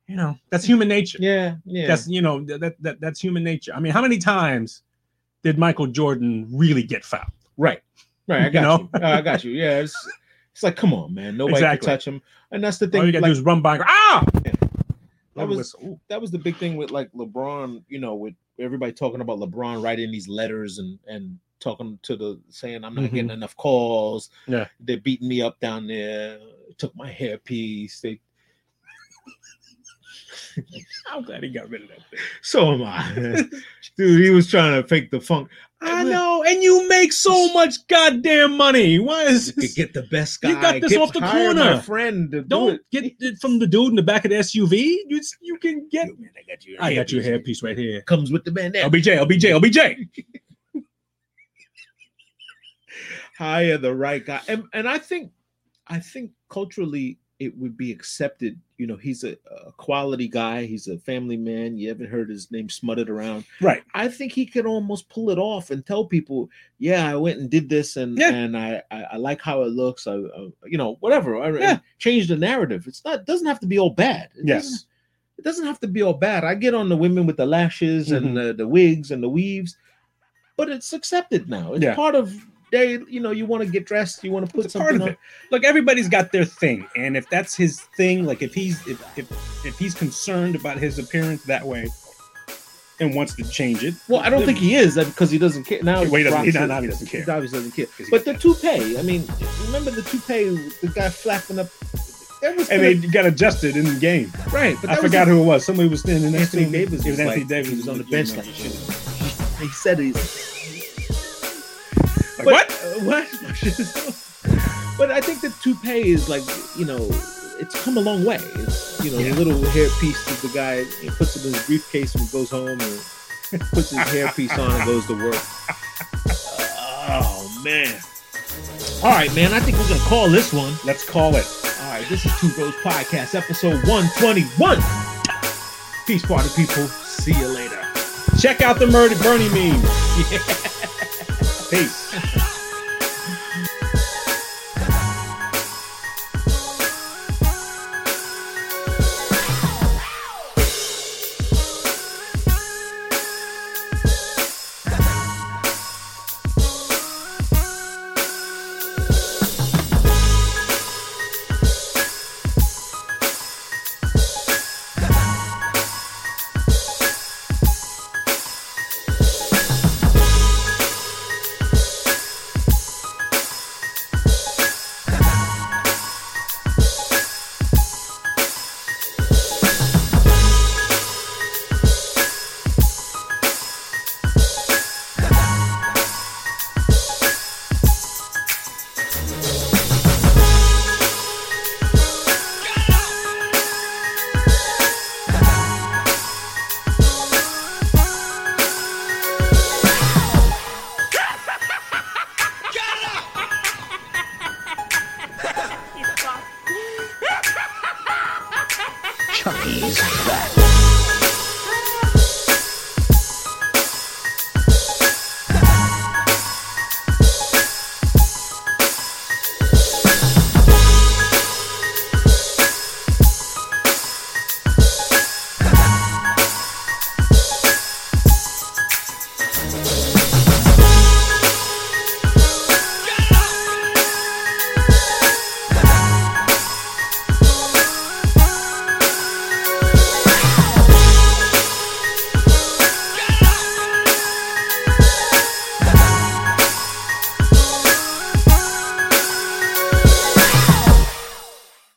B: you know that's human nature.
A: yeah, yeah.
B: That's you know that, that that's human nature. I mean, how many times did Michael Jordan really get fouled?
A: right. Right. I
B: You
A: got
B: know?
A: you. Uh, I got you. Yeah. It's, it's like, come on, man. Nobody
B: Exactly.
A: can touch him. And that's the
B: All
A: thing.
B: you gotta
A: like,
B: do is run by ah.
A: That was- that was the big thing with like LeBron, you know, with everybody talking about LeBron writing these letters and and talking to the saying I'm not
B: Mhm.
A: getting enough calls.
B: Yeah.
A: They're beating me up down there, took my hairpiece. They
B: I'm glad he got rid of that thing.
A: so am I. Dude, he was trying to fake the funk.
B: I know, and you make so much goddamn money. Why is
A: You
B: this?
A: get the best guy.
B: You got this
A: get-
B: off the corner.
A: friend do
B: Don't
A: it.
B: get it from the dude in the back of the SUV. You you can get.
A: Yo, man, I got you.
B: I got your hairpiece right here.
A: Comes with the bandana.
B: LBJ, LBJ, LBJ.
A: hire the right guy and, and i think i think culturally it would be accepted you know he's a, a quality guy he's a family man you haven't heard his name smutted around
B: Right.
A: i think he could almost pull it off and tell people yeah i went and did this and
B: Yeah.
A: and I, I i like how it looks i, I you know whatever I,
B: Yeah.
A: change the narrative it's not doesn't have to be all bad It doesn't-
B: Yes.
A: it doesn't have to be all bad. I get on the women with the lashes and
B: Mhm.
A: the, the wigs and the weaves, but it's accepted now. It's
B: Yeah.
A: part of they. You know, you want to get dressed, you want to put
B: It's a part
A: something
B: of
A: on.
B: it. Look, everybody's got their thing, and if that's his thing, like if he's if if, if he's concerned about his appearance that way and wants to change it,
A: Well, I don't think he is uh, because he doesn't care now.
B: Wait, he doesn't, he, now he doesn't care.
A: He obviously doesn't care. But the toupee, I mean, remember the toupee, the guy flapping up. That was
B: and they got adjusted in the game.
A: right. But
B: I
A: was
B: forgot who it was. Somebody was standing next
A: Anthony
B: to him.
A: Davis.
B: It was Anthony
A: like-
B: Davis.
A: He was on the bench like. He said he's
B: Like,
A: But,
B: what?
A: uh, what? but I think the toupee is like, you know, it's come a long way. It's, you know,
B: Yeah.
A: a little hairpiece that the guy he puts it in his briefcase and goes home and puts his hairpiece on and goes to work. Oh, man. All right, man. I think we're going to call this one.
B: Let's call it.
A: All right, this is Two Bros Podcast, episode 121. Peace, party people. See you later.
B: Check out the Murder Bernie meme.
A: Yeah.
B: Peace.